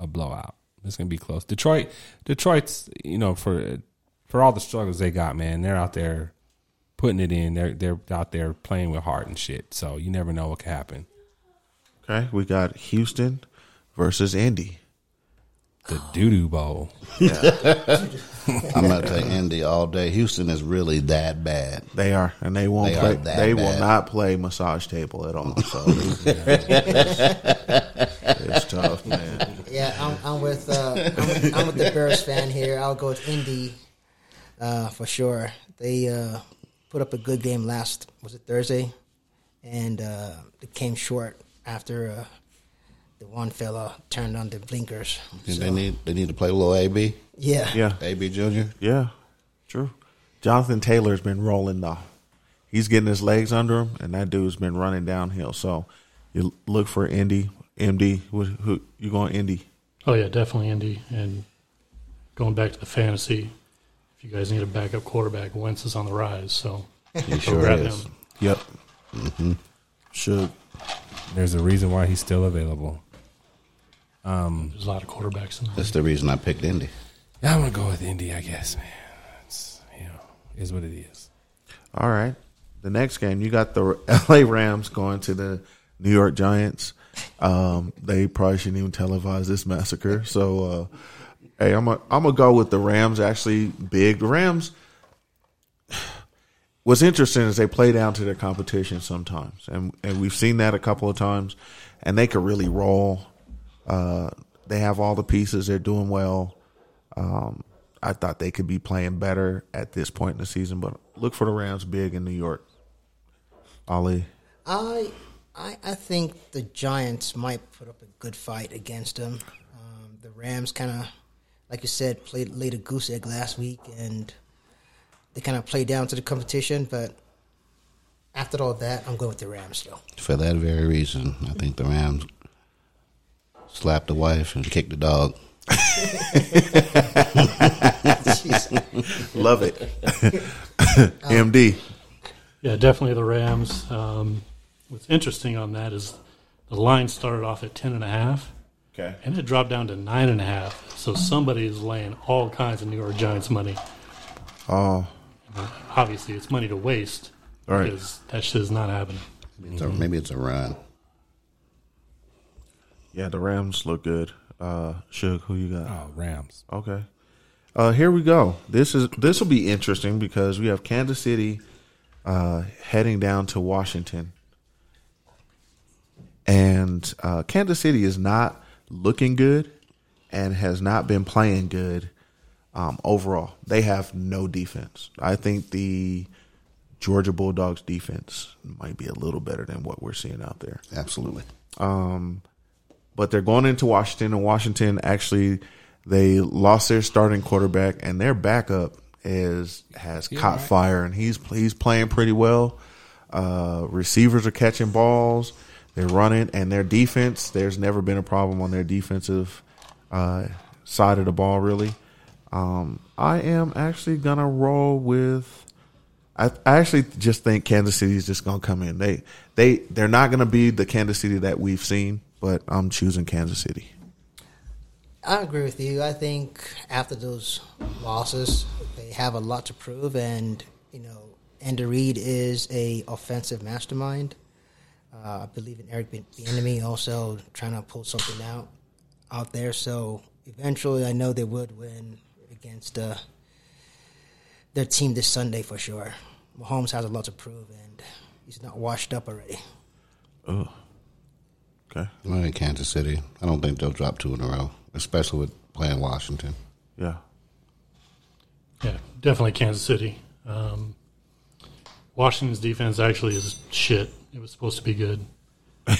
a blowout. It's going to be close. Detroit, Detroit's you know for for all the struggles they got, man, they're out there putting it in. They're they're out there playing with heart and shit. So you never know what could happen. Okay. We got Houston versus Indy. The doo doo bowl. I'm gonna take Indy all day. Houston is really that bad. They are, and they won't They are play. that They will bad. not play massage table at all. So it's tough, man. Yeah, I'm, I'm with uh, I'm, with- I'm with the Bears fan here. I'll go with Indy uh, for sure. They uh, put up a good game last was it Thursday, and uh, they came short after uh, the one fella turned on the blinkers. And So, They need they need to play a little AB. yeah, Yeah, AB Junior. yeah, true. Jonathan Taylor's been rolling though. He's getting his legs under him, and that dude's been running downhill. So you look for Indy, MD. Who, who you going Indy? Oh, yeah, definitely Indy. And going back to the fantasy, if you guys need a backup quarterback, Wentz is on the rise. So He sure grab is. him. Yep. Mm-hmm. Should There's a reason why he's still available. There's a lot of quarterbacks in the league. That's the reason I picked Indy. Yeah, I'm gonna go with Indy, I guess, man. It's you know, is what it is. All right. The next game, you got the LA Rams going to the New York Giants. Um, they probably shouldn't even televise this massacre. So, uh, hey, I'm a, I'm gonna go with the Rams. Actually, big the Rams. What's interesting is they play down to their competition sometimes, and and we've seen that a couple of times, and they could really roll. Uh, they have all the pieces. They're doing well. Um, I thought they could be playing better at this point in the season, but look for the Rams big in New York. Ali. I, I I think the Giants might put up a good fight against them. Um, the Rams kind of, like you said, played laid a goose egg last week, and they kind of played down to the competition. But after all that, I'm going with the Rams still. For that very reason, I think the Rams slap the wife and kick the dog. Love it. MD. Yeah, definitely the Rams. Um, what's interesting on that is the line started off at ten and a half, Okay. and it dropped down to nine and a half. So somebody is laying all kinds of New York Giants money. Oh, Obviously, it's money to waste Right. because that shit is not happening. It's a, maybe it's a run. Yeah, the Rams look good. Uh, Suge, who you got? Oh, Rams. Okay. Uh, here we go. This is this will be interesting because we have Kansas City uh, heading down to Washington, and uh, Kansas City is not looking good and has not been playing good um, overall. They have no defense. I think the Georgia Bulldogs defense might be a little better than what we're seeing out there Absolutely. But they're going into Washington, and Washington actually they lost their starting quarterback, and their backup is has caught fire, and he's he's playing pretty well. Uh, receivers are catching balls, they're running, and their defense. There's never been a problem on their defensive uh, side of the ball, really. Um, I am actually gonna roll with. I, I actually just think Kansas City is just gonna come in. They they they're not gonna be the Kansas City that we've seen, but I'm choosing Kansas City. I agree with you. I think after those losses, they have a lot to prove, and you know, Andy Reid is a offensive mastermind. Uh, I believe in Eric Bieniemy also trying to pull something out out there. So eventually, I know they would win against uh, their team this Sunday for sure. Mahomes has a lot to prove, and he's not washed up already. Okay. I'm in Kansas City. I don't think they'll drop two in a row, especially with playing Washington. Yeah. Yeah, definitely Kansas City. Um, Washington's defense actually is shit. It was supposed to be good, but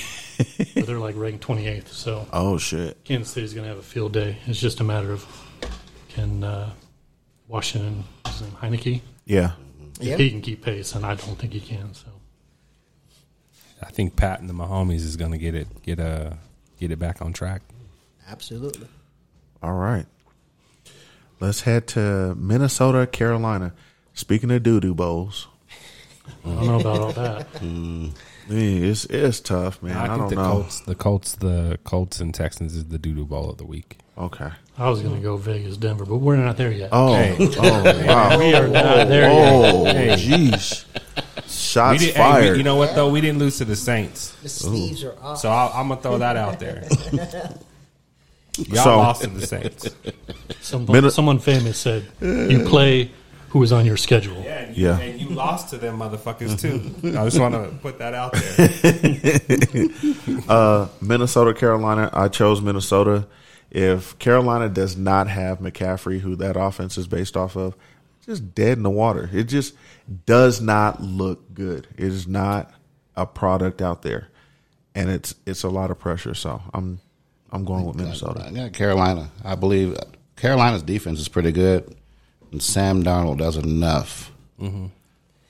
they're like ranked 28th. So Oh shit. Kansas City's going to have a field day. It's just a matter of can uh, Washington, his name Heinicke, Yeah. Yeah. he can keep pace, and I don't think he can. So I think Pat and the Mahomes is going to get it get a get it back on track. Absolutely. All right. Let's head to Minnesota, Carolina. Speaking of doo doo bowls, I don't know about all that. Mm. yeah, it's it's tough, man. I, I think don't the know. Colts, the Colts, the Colts and Texans is the doo doo bowl of the week. Okay. I was going to go Vegas, Denver, but we're not there yet. Oh, oh wow. we are not there oh, yet. Oh, Hey. jeez. We Shots did, hey, we, you know what though? We didn't lose to the Saints, The sleeves are off. so I'll, I'm gonna throw that out there. Y'all So- lost to the Saints. Someone, someone famous said, "You play who is on your schedule." Yeah, and you, Yeah. and you lost to them motherfuckers too. I just want to put that out there. Uh, Minnesota, Carolina. I chose Minnesota. If Carolina does not have McCaffrey, who that offense is based off of, just dead in the water. It just does not look good. It is not a product out there, and it's it's a lot of pressure. So I'm I'm going with Minnesota. I got Carolina. I believe Carolina's defense is pretty good, and Sam Darnold does enough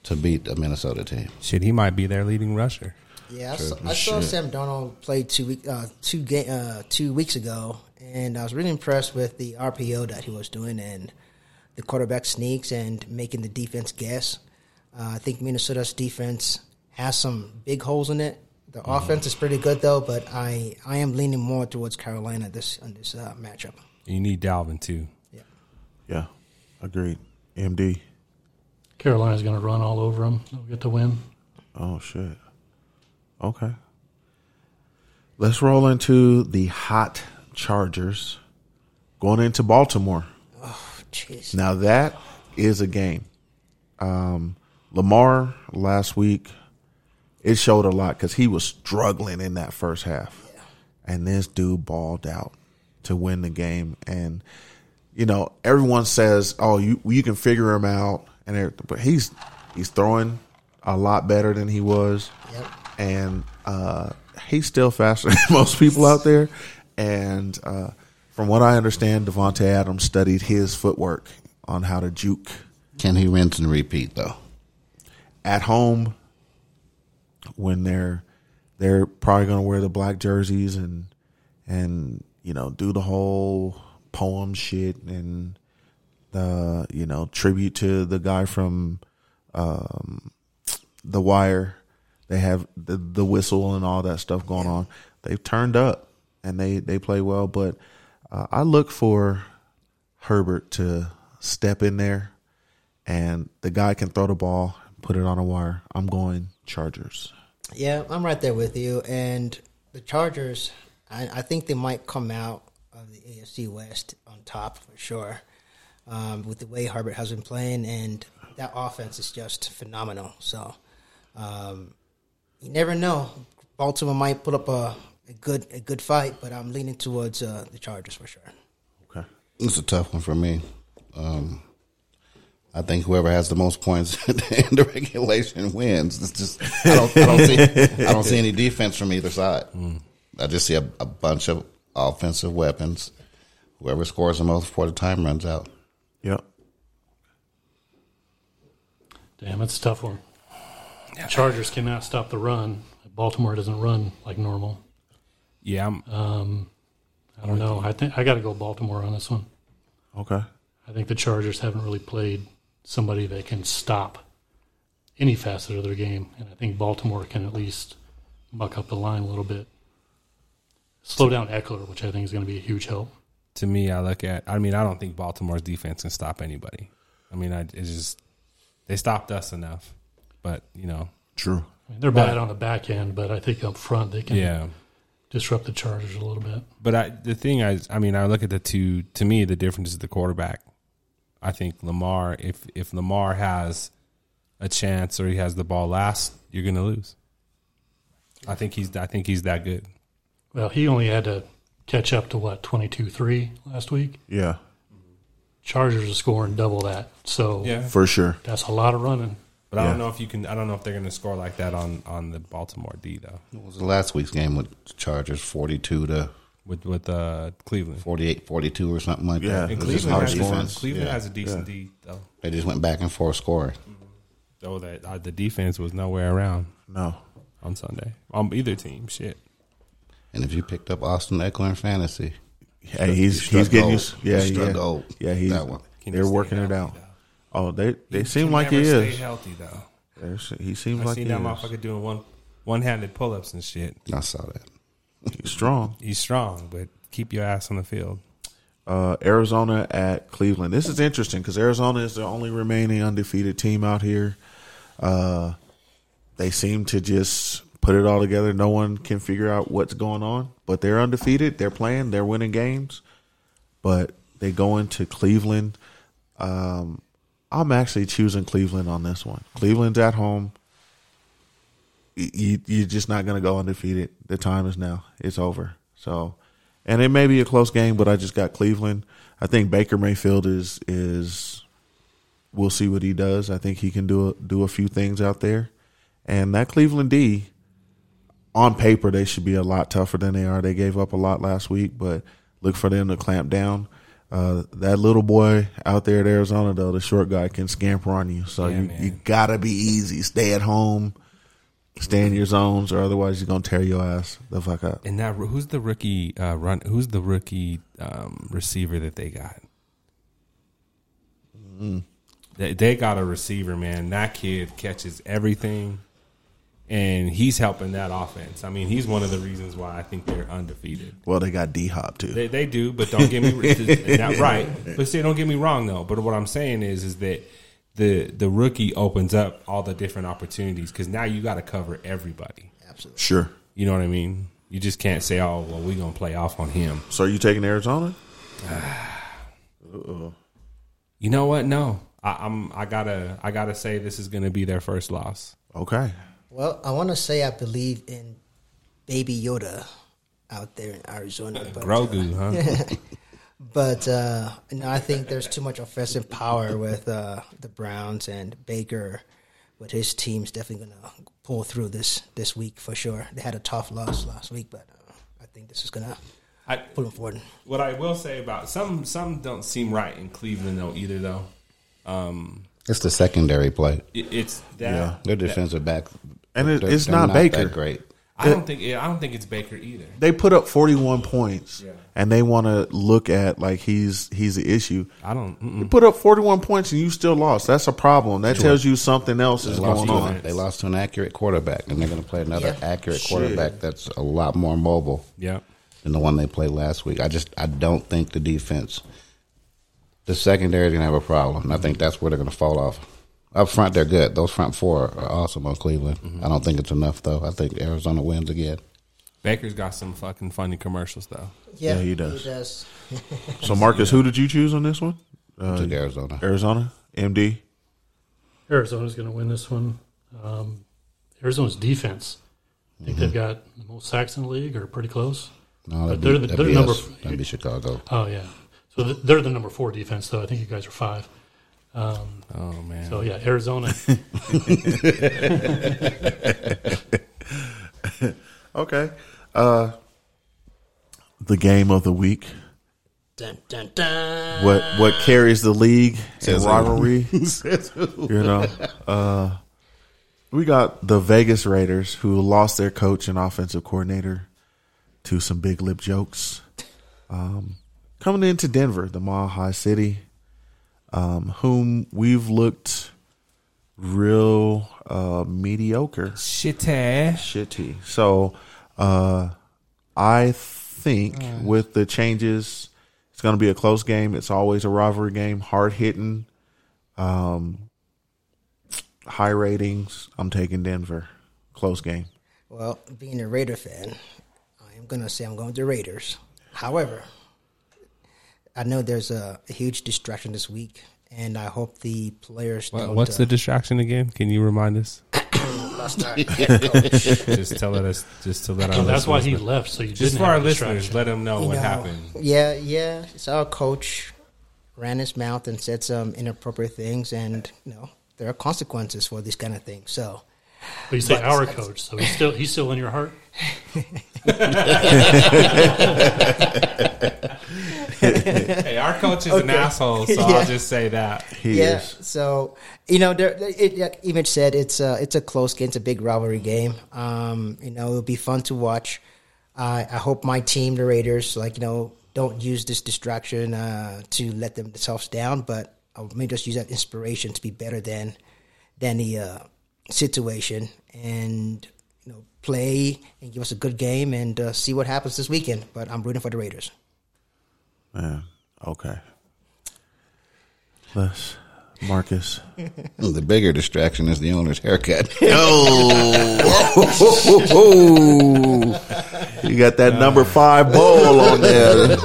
to beat the Minnesota team. Shit, he might be their leading rusher. Yeah, I saw, I saw Sam Donald play two week, uh, two ga- uh, two weeks ago, and I was really impressed with the RPO that he was doing and the quarterback sneaks and making the defense guess. Uh, I think Minnesota's defense has some big holes in it. The offense is pretty good though, but I, I am leaning more towards Carolina this on this uh, matchup. You need Dalvin too. Yeah. Yeah, agreed. MD. Carolina's going to run all over them. They'll get the win. Oh shit. Okay. Let's roll into the hot Chargers going into Baltimore. Jeez. Now that is a game. Um, Lamar last week, it showed a lot because he was struggling in that first half, and this dude balled out to win the game. And you know, everyone says, "Oh, you you can figure him out," and everything, but he's he's throwing a lot better than he was, Yep. and uh, he's still faster than most people out there. And uh, from what I understand, Davante Adams studied his footwork on how to juke Can he rinse and repeat though? at home when they're they're probably going to wear the black jerseys and and you know do the whole poem shit and the you know tribute to the guy from um, the Wire. They have the the whistle and all that stuff going on. They've turned up and they they play well, but uh, I look for Herbert to step in there and the guy can throw the ball, put it on a wire. I'm going Chargers. Yeah, I'm right there with you. And the Chargers, I, I think they might come out of the AFC West on top for sure. Um, with the way Herbert has been playing, and that offense is just phenomenal. So, um, you never know. Baltimore might put up a, a good a good fight, but I'm leaning towards uh, the Chargers for sure. Okay. It's a tough one for me. Um, I think whoever has the most points in the regulation wins. It's just I don't, I don't see I don't see any defense from either side. I just see a, a bunch of offensive weapons. Whoever scores the most before the time runs out. Yep. Damn, it's a tough one. Chargers cannot stop the run. Baltimore doesn't run like normal. Yeah, I'm, Um, I don't know. I think I got to go Baltimore on this one. Okay. I think the Chargers haven't really played somebody that can stop any facet of their game, and I think Baltimore can at least muck up the line a little bit. Slow down Ekeler, which I think is going to be a huge help. to me, I look at. I mean, I don't think Baltimore's defense can stop anybody. I mean, I, it's just they stopped us enough, but you know, True. I mean, they're bad on the back end, but I think up front they can yeah. Disrupt the Chargers a little bit. But I, the thing I, I mean, I look at the two. To me, the difference is the quarterback. I think Lamar. If if Lamar has a chance or he has the ball last, you're going to lose. I think he's. I think he's that good. Well, he only had to catch up to what twenty two three last week. Yeah. Chargers are scoring double that, so Yeah, For sure. that's a lot of running. But I don't know if you can. I don't know if they're going to score like that on on the Baltimore D though. What was the last week's game with the Chargers 42 to With with uh, Cleveland. 48, 42 or something like Yeah. that? And It was just Cleveland, hard has, defense. Cleveland Yeah. has a decent D though. They just went back and forth scoring. Though that uh, the defense was nowhere around No. on Sunday on either team. Shit. And if you picked up Austin Ekeler in fantasy, Hey, he's struck he's getting gold. used. Yeah, You yeah, yeah. He's That one. They're working it healthy, out. Though? Oh, they they He seem can like he never is. Stay healthy though. There's- He seems I like seen he that is. motherfucker doing one one handed pull ups and shit. I saw that. He's strong. He's strong, but keep your ass on the field. Uh, Arizona at Cleveland. This is interesting because Arizona is the only remaining undefeated team out here. Uh, they seem to just put it all together. No one can figure out what's going on, but they're undefeated. They're playing. They're winning games, but they go into Cleveland. Um, I'm actually choosing Cleveland on this one. Cleveland's at home. You, you're just not going to go undefeated. The time is now. It's over. So, and it may be a close game, but I just got Cleveland. I think Baker Mayfield is is. We'll see what he does. I think he can do a, do a few things out there, and that Cleveland D. On paper, they should be a lot tougher than they are. They gave up a lot last week, but look for them to clamp down. Uh, that little boy out there at Arizona, though, the short guy can scamper on you. So Yeah, you, man. you gotta be easy. Stay at home, stay in your zones, or otherwise you're gonna tear your ass the fuck up. And that who's the rookie uh, run? Who's the rookie um, receiver that they got? They, they got a receiver, man. That kid catches everything, and he's helping that offense. I mean, he's one of the reasons why I think they're undefeated. Well, they got D Hop too. They, they do, but don't get me not right. But see, don't get me wrong though. But what I'm saying is, is that the the rookie opens up all the different opportunities because now you got to cover everybody. Absolutely. sure. You know what I mean? You just can't say, "Oh, well, we're gonna play off on him." So are you taking Arizona? Uh, you know what? No, I, I'm. I gotta. I gotta say this is gonna be their first loss. Okay. Well, I want to say I believe in Baby Yoda out there in Arizona. But, Grogu, uh, huh? but uh, you know, I think there's too much offensive power with uh, the Browns and Baker. But his team's definitely going to pull through this this week for sure. They had a tough loss last week, but uh, I think this is going to I, pull them forward. what I will say about some some don't seem right in Cleveland though either though. Um, It's the secondary play. it, it's that. Yeah. Their defensive back, And it- they're- it's they're not Baker. that great. I don't think I don't think it's Baker either. They put up 41 points, Yeah. and they want to look at like he's he's the issue. I don't. You Mm-mm. put up 41 points and you still lost. That's a problem. That tells you something else They is lost, going to on. an, they lost to an accurate quarterback, and they're going to play another Yeah. accurate Shit. quarterback that's a lot more mobile Yeah. than the one they played last week. I just I don't think the defense, the secondary, is going to have a problem. And I think that's where they're going to fall off. Up front, they're good. Those front four are awesome on Cleveland. Mm-hmm. I don't think it's enough though. I think Arizona wins again. Baker's got some fucking funny commercials though. Yeah, he does. He does. So, Marcus, who did you choose on this one? I Uh, took Arizona. Arizona, MD. Arizona's going to win this one. Um, Arizona's defense. I think they've got the most sacks in the league, or pretty close. No, But that'd they're be, the- that'd they're be number us. That'd be Chicago. Oh yeah, so they're the number four defense, though. I think you guys are five. Um, Oh man. so yeah, Arizona. Okay. Uh, the game of the week. Dun, dun, dun. What what carries the league in Says rivalry? you know, uh, we got the Vegas Raiders who lost their coach and offensive coordinator to some big lip jokes. Um, coming into Denver, the Mile High City, um, whom we've looked real uh, mediocre Shit. shitty. So uh, I think with the changes, it's going to be a close game. It's always a rivalry game, hard hitting, um, high ratings. I'm taking Denver. Close game. Well, being a Raider fan, I am going to say I'm going to Raiders. However, I know there's a, a huge distraction this week, and I hope the players What, don't. what's uh, the distraction again? Can you remind us? lost our just tell us. Just to let our Well, that's why listeners he left. So you Just for our listeners, let them know You what know, happened. Yeah, yeah. So our coach ran his mouth and said some inappropriate things, and you know there are consequences for these kind of things. So But you say But- our coach, so he's still he's still in your heart. Hey, our coach is an asshole, so Yeah. I'll just say that. He yeah. is. So you know, there, it, like Image said it's a it's a close game. It's a big rivalry game. Um, you know, it'll be fun to watch. I I hope my team, the Raiders, like you know, don't use this distraction uh, to let themselves down, but I may just use that inspiration to be better than than the uh, situation and you know play and give us a good game and uh, see what happens this weekend. But I'm rooting for the Raiders. Man. Okay. Les, Marcus. The bigger distraction is the owner's haircut. Oh, You got that number five bowl on there.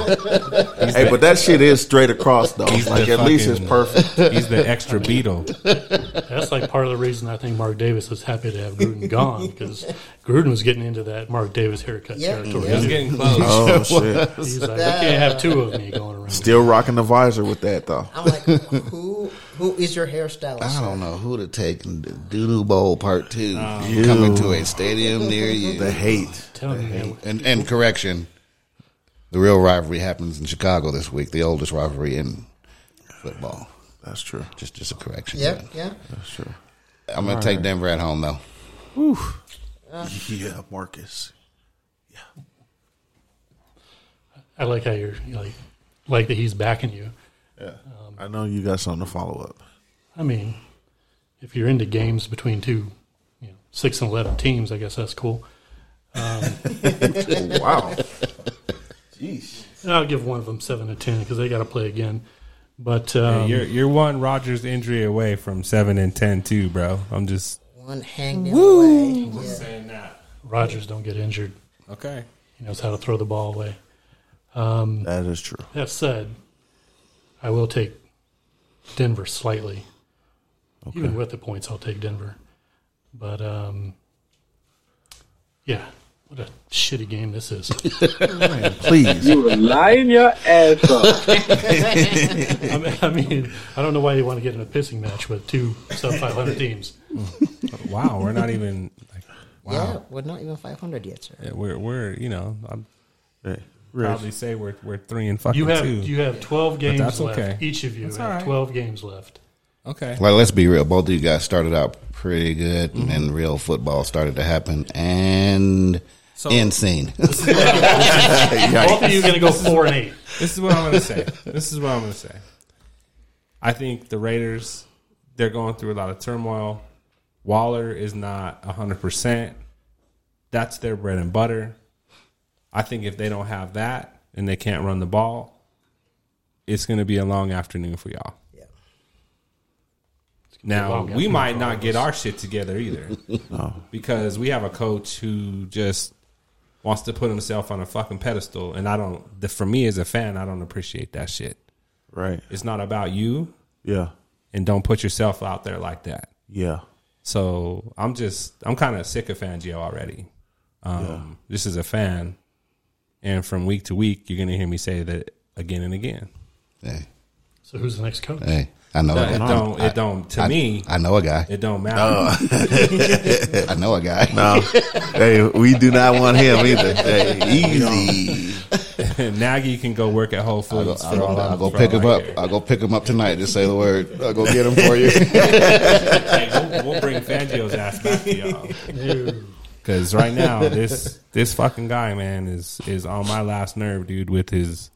hey, but that shit is straight across though. He's Like the at least it's perfect. He's the extra beetle. That's like part of the reason I think Mark Davis was happy to have Gruden gone because Gruden was getting into that Mark Davis haircut Yeah, territory. yeah. He's getting close. Oh shit. He's like, I can't have two of me going around. Still rocking the visor with that though. I'm like, who who is your hairstylist? I don't know who to take in the Doodoo Bowl Part Two oh. Ew. coming to a stadium near you. The hate. Telling you, man, And, and correction, the real rivalry happens in Chicago this week. The oldest rivalry in football. That's true. Just just a correction. Yeah, yeah. That's true. I'm gonna take Denver at home though. Uh. Yeah, Marcus. Yeah. I like how you're you like like that he's backing you. Yeah. I know you got something to follow up. I mean, if you're into games between two, you know, six and eleven teams, I guess that's cool. Wow. Jeez. I'll give one of them seven to ten because they got to play again. But Hey, um, you're you're one Rodgers injury away from seven and ten too, bro. I'm just One hang down away. Yeah. saying that. Rodgers don't get injured. Okay. He knows how to throw the ball away. Um, That is true. That said, I will take Denver slightly. Even with the points, I'll take Denver. But um, yeah, what a shitty game this is. Please. You were lying your ass off. I mean, I mean, I don't know why you want to get in a pissing match with two sub 500 teams. Wow, we're not even like Yeah, we're not even 500 yet, sir. Yeah, We're we're you know I'm Hey, Rich. Probably say we're we're three and fucking You have two. you have 12 games that's left. okay. Each of you That's have all right. 12 games left. Okay. Like, let's be real. Both of you guys started out pretty good, mm-hmm. and then real football started to happen, and So- end scene. Both of you are going to go four and eight. This is what I'm going to say. This is what I'm going to say. I think the Raiders, they're going through a lot of turmoil. Waller is not 100%. That's their bread and butter. I think if they don't have that and they can't run the ball, it's going to be a long afternoon for y'all. Yeah. Now, we might not all get our shit together either. Because we have a coach who just wants to put himself on a fucking pedestal. And I don't, the, for me as a fan, I don't appreciate that shit. Right. It's not about you, Yeah. and don't put yourself out there like that. Yeah. So I'm just, I'm kind of sick of Fangio already. Um, Just as a fan, and from week to week, you're gonna hear me say that again and again. hey, So who's the next coach? hey, I know. It a guy. don't, it don't. To I, me, I know a guy. it don't matter. Oh. I know a guy. No. hey, we do not want him either. Hey, easy. Nagy can go work at Whole I'll go, Foods. I'll for go, all I'm- I'll go pick him I up. care. I'll go pick him up tonight. Just say the word. I'll go get him for you. Hey, we'll, we'll bring Fangio's ass back to y'all. No. Because right now, this this fucking guy, man, is is on my last nerve, dude. With his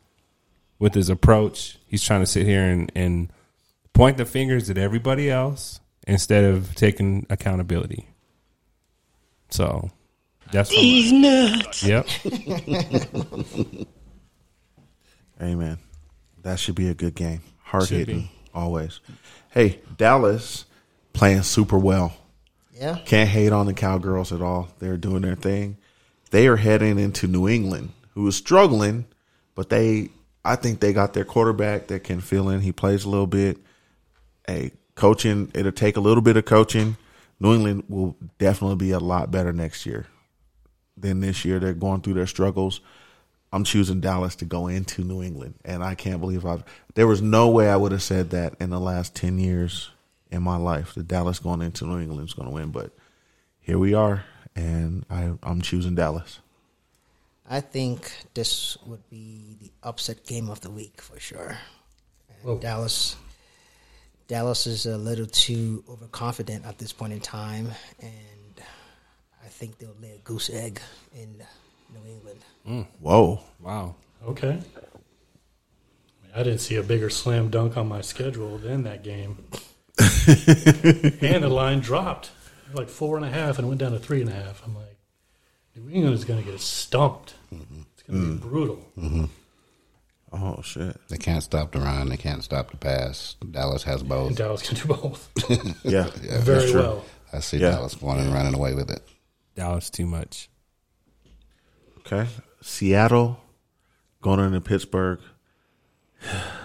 with his approach, he's trying to sit here and and point the fingers at everybody else instead of taking accountability. So that's these nuts. Yep. Amen. That should be a good game. Hard hitting, always. Hey, Dallas playing super well. Yeah. Can't hate on the Cowgirls at all. They're doing their thing. They are heading into New England, who is struggling, but they, I think they got their quarterback that can fill in. He plays a little bit. Hey, coaching, it'll take a little bit of coaching. New England will definitely be a lot better next year than this year. They're going through their struggles. I'm choosing Dallas to go into New England, and I can't believe I've. There was no way I would have said that in the last ten years in my life The Dallas going into New England is going to win, but here we are, and I, I'm choosing Dallas. I think this would be the upset game of the week for sure. Dallas, Dallas is a little too overconfident at this point in time, and I think they'll lay a goose egg in New England. Mm. Whoa, Wow. Okay. I didn't see a bigger slam dunk on my schedule than that game. and the line dropped like four and a half and went down to three and a half. I'm like, New England is going to get stumped. Mm-hmm. It's going to be mm-hmm. brutal. Mm-hmm. oh shit, They can't stop the run. They can't stop the pass. Dallas has And both. Dallas can do both yeah, very true. well. I see Yeah. Dallas going and running away with it. Dallas too much. Okay, Seattle going into Pittsburgh.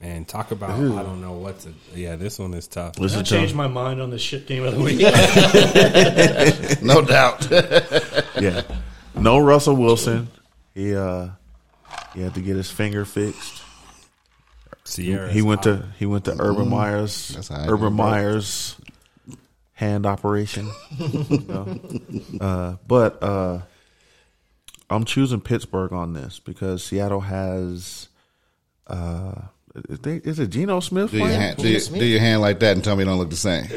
Man, talk about I don't know what to. Yeah, this one is tough. This I changed my mind on the shit game of the week. No doubt. Yeah, no Russell Wilson. He uh, he had to get his finger fixed. Sierra. he went to he went to Urban Meyer's Mm-hmm. That's Urban. Meyer's hand operation. you know? uh, but uh, I'm choosing Pittsburgh on this because Seattle has. Uh, is, they, is it Geno Smith? Do your, hand, do, your, do your hand like that and tell me it don't look the same.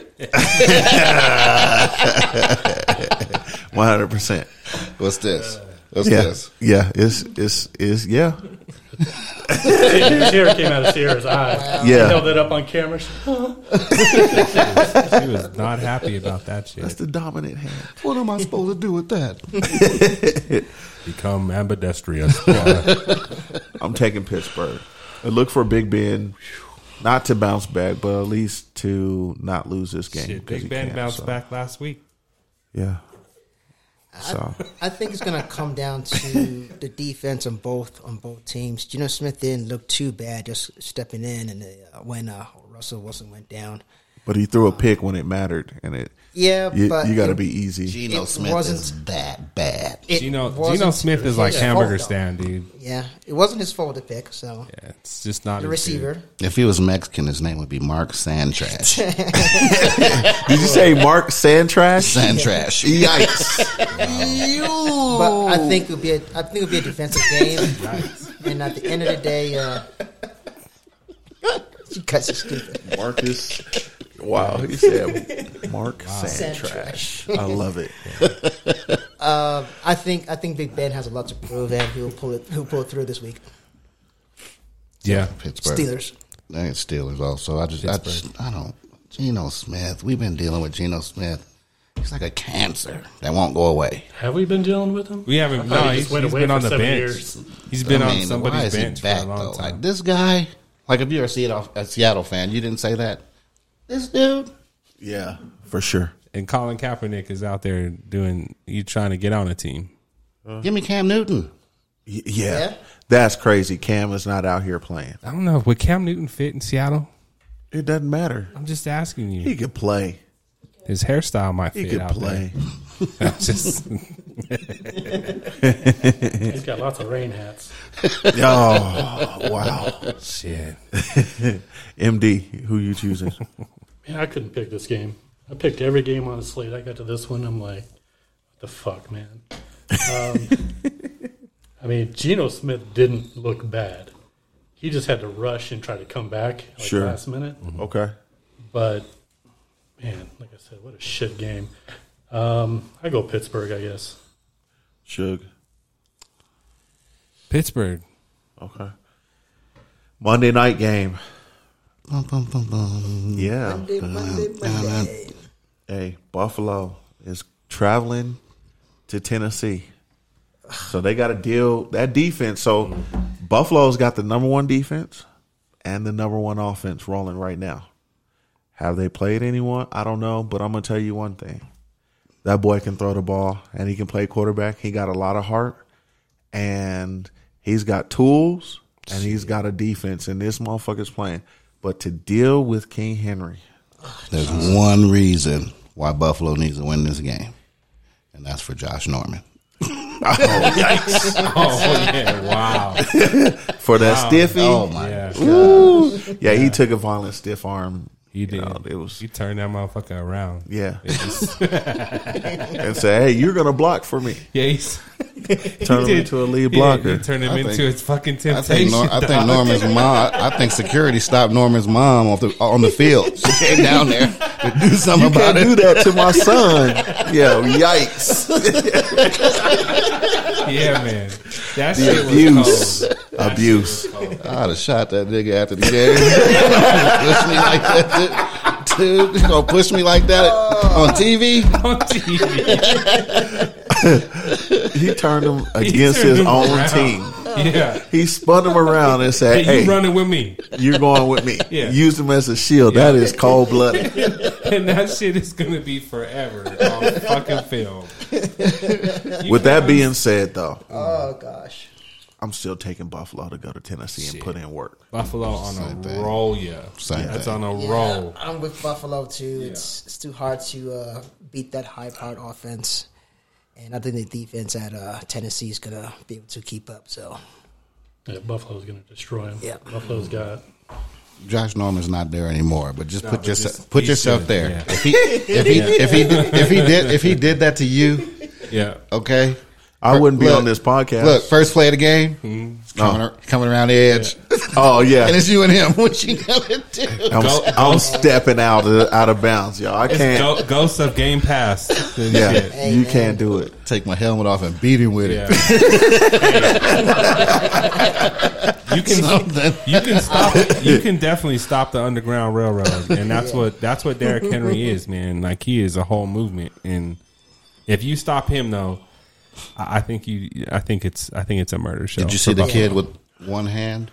One hundred percent. What's this? What's Yeah, this? yeah. It's it's it's yeah. His hair came out of Sierra's eye. Yeah. Held it up on camera. She- was, She was not happy about that shit. That's the dominant hand. What am I supposed to do with that? Become ambidextrous. I'm taking Pittsburgh. I look for Big Ben, not to bounce back, but at least to not lose this game. Shit, 'cause Big he Ben can't, bounced so, back last week. Yeah. So I think it's going to come down to the defense on both on both teams. Geno Smith didn't look too bad just stepping in, and uh, when uh, Russell Wilson went down, But he threw a pick when it mattered, and it. Yeah, you, but you got to be easy. Geno It Smith wasn't- is that bad. it Geno, wasn't Smith is like hamburger fault, stand, dude. Yeah, it wasn't his fault to pick. So Yeah, it's just not the his dude. receiver, If he was Mexican, his name would be Mark Sandtrash. Did you say Mark Sandtrash? Sandtrash. Yikes! but I think it would be a, I think it would be a defensive game. and at the end of the day, uh, You guys are stupid. Marcus. Wow, he said Mark Sand Trash. I love it. Uh, I think I think Big Ben has a lot to prove, and he'll pull it. He'll pull it through this week. Yeah. Pittsburgh. Steelers. I think Steelers also. I just, I just, I don't. Geno Smith. We've been dealing with Geno Smith. He's like a cancer that won't go away. Have we been dealing with him? We haven't. I No, he he's, just went he's away been on the bench. years. He's been I on mean, why somebody's is he bench back, for a long though? time. Like this guy. Like if you're a Seattle, a Seattle fan, you didn't say that. This dude. Yeah, for sure. and Colin Kaepernick is out there doing. You trying to get on a team? Uh-huh. Give me Cam Newton. Y- yeah. Yeah? that's crazy. Cam is not out here playing. I don't know. Would Cam Newton fit in Seattle? It doesn't matter. I'm just asking you. He could play. His hairstyle might He fit could out play. there. just He's got lots of rain hats. Oh wow. shit. MD, who you choosing? Man, I couldn't pick this game. I picked every game on the slate. I got to this one. I'm like, what the fuck, man? Um, I mean, Geno Smith didn't look bad. He just had to rush and try to come back like Sure. last minute. Okay. But man, like I said, what a shit game. Um, I go Pittsburgh, I guess. Shug. Pittsburgh. Okay. Monday night game. Bum, bum, bum, bum. Yeah. Monday, Monday, Monday. Hey, Buffalo is traveling to Tennessee. So they got to deal that defense. So Buffalo's got the number one defense and the number one offense rolling right now. Have they played anyone? I don't know, but I'm gonna tell you one thing. That boy can throw the ball and he can play quarterback. He got a lot of heart and he's got tools and he's got a defense and this motherfucker's playing. But to deal with King Henry, There's one reason why Buffalo needs to win this game, and that's for Josh Norman. Oh, oh yeah! Wow. for that stiffy. Oh my Yeah. Ooh. Yeah, he took a violent stiff arm. He did. know, it was He turned that motherfucker around. yeah, and say, "Hey, you're gonna block for me." Yeah, he's Turn him into a lead blocker. He turned him I into think- his fucking I temptation. think Nor- I think. Norman's mom. I think security stopped Norman's mom off the on the field. She came down there to do something You about can't do that to my son. Yo, yikes! Yeah, man. That The abuse, was cold. That abuse. shit was cold. I'd have shot that nigga after the game. push me like that, dude. dude. You gonna push me like that on oh. TV? On TV. He turned him against turned his him own around. team. Yeah. He spun him around and said, Hey, "Hey, running with me. you're going with me." Yeah. Use him as a shield. That is cold blooded. And that shit is going to be forever on fucking film. With that being said, though, Oh gosh. I'm still taking Buffalo to go to Tennessee and put in work. Buffalo on Same a thing. roll, yeah. Same That's thing. on a Yeah, roll. I'm with Buffalo too. It's it's too hard to uh, beat that high powered offense, and I think the defense at uh, Tennessee is gonna be able to keep up. So Yeah, Buffalo's going to destroy him. Yeah. Buffalo's got. Josh Norman's not there anymore, but just No, put but yourself just- put yourself should, there. yeah. If he if he if he if he did if he did that to you, Yeah. okay. I wouldn't be Look, on this podcast. Look, first play of the game, Mm-hmm. it's coming, ar- coming around the edge, oh yeah, and it's you and him. What you gonna do? I'm, Go- I'm stepping out of out of bounds, y'all. I can't. go- Ghosts of Game Pass. yeah. Hey, you man. can't do it. Take my helmet off and beat him with Yeah. it. you can Something. you can stop you can definitely stop the underground railroad and that's what that's what Derrick Henry is man like he is a whole movement and if you stop him though I I think you I think it's I think it's a murder show Did you see the Buffalo. kid with one hand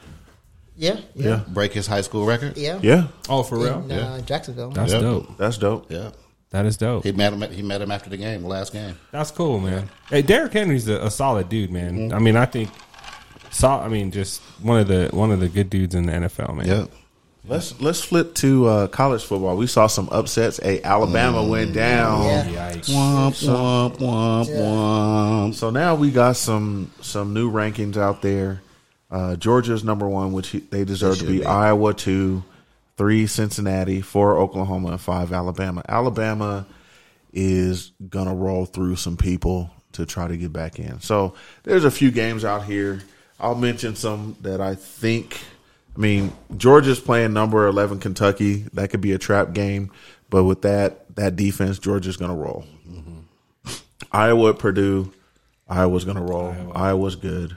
yeah, yeah, Yeah, break his high school record? yeah. yeah, oh for real In, uh, Jacksonville. that's Yeah. dope that's dope. Yeah, that is dope he met him. He met him after the game, the last game. that's cool man hey Derrick Henry's a, a solid dude man Mm-hmm. I mean I think saw I mean just one of the one of the good dudes in the NFL man Yeah, Let's let's flip to uh, college football. We saw some upsets. A Alabama went down. Yeah. Yikes. womp womp womp womp. So now we got some some new rankings out there. Uh, Georgia's number one, which he- they deserve They to be. be. Iowa two, three Cincinnati, four Oklahoma, and five Alabama. Alabama is gonna roll through some people to try to get back in. So there's a few games out here. I'll mention some that I think I mean, Georgia's playing number eleven Kentucky. That could be a trap game, but with that that defense, Georgia's going to roll. Mm-hmm. Iowa at Purdue, Iowa's going to roll. Iowa's good.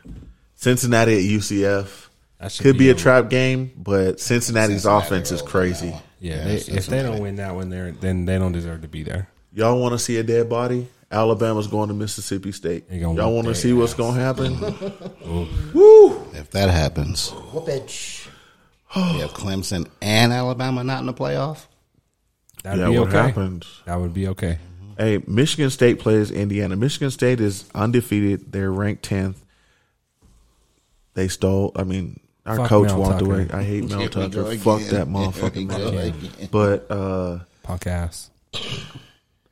Cincinnati at UCF That could be, be a a- trap game, but Cincinnati's Cincinnati offense is crazy. Yeah, Yeah, they, if they don't win that one, there then they don't deserve to be there. Y'all want to see a dead body? Alabama's going to Mississippi State. Y'all want to their see what's going to happen? If that happens, Whoopage. You have Clemson and Alabama not in the playoff. That'd yeah, be what okay. happens? That would be okay. Hey, Michigan State plays Indiana. Michigan State is undefeated. They're ranked tenth. They stole. I mean, our Fuck coach Mel walked Tucker. away. I hate Mel Tucker. Fuck that Here motherfucking go man. again. But uh, Punk ass.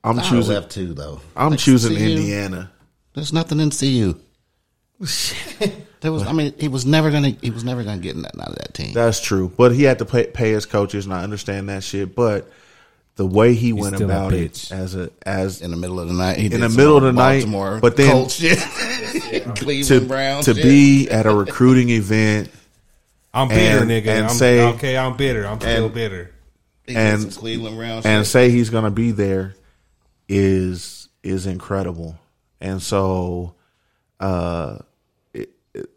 I'm I choosing. left too though. I'm Like, choosing CU, Indiana. There's nothing in CU. there was. I mean, he was never gonna. He was never gonna get in that out of that team. That's true. But he had to pay, pay his coaches, and I understand that shit. But the way he went about it as a as in the middle of the night, he In did the middle of the night, Baltimore but then- Colts shit. Cleveland to Browns to shit. be at a recruiting event I'm bitter, And- nigga. and I'm, say- okay, I'm bitter. I'm still and- bitter. And- Cleveland Browns and shit. say he's going to be there is is incredible. And so uh it, it-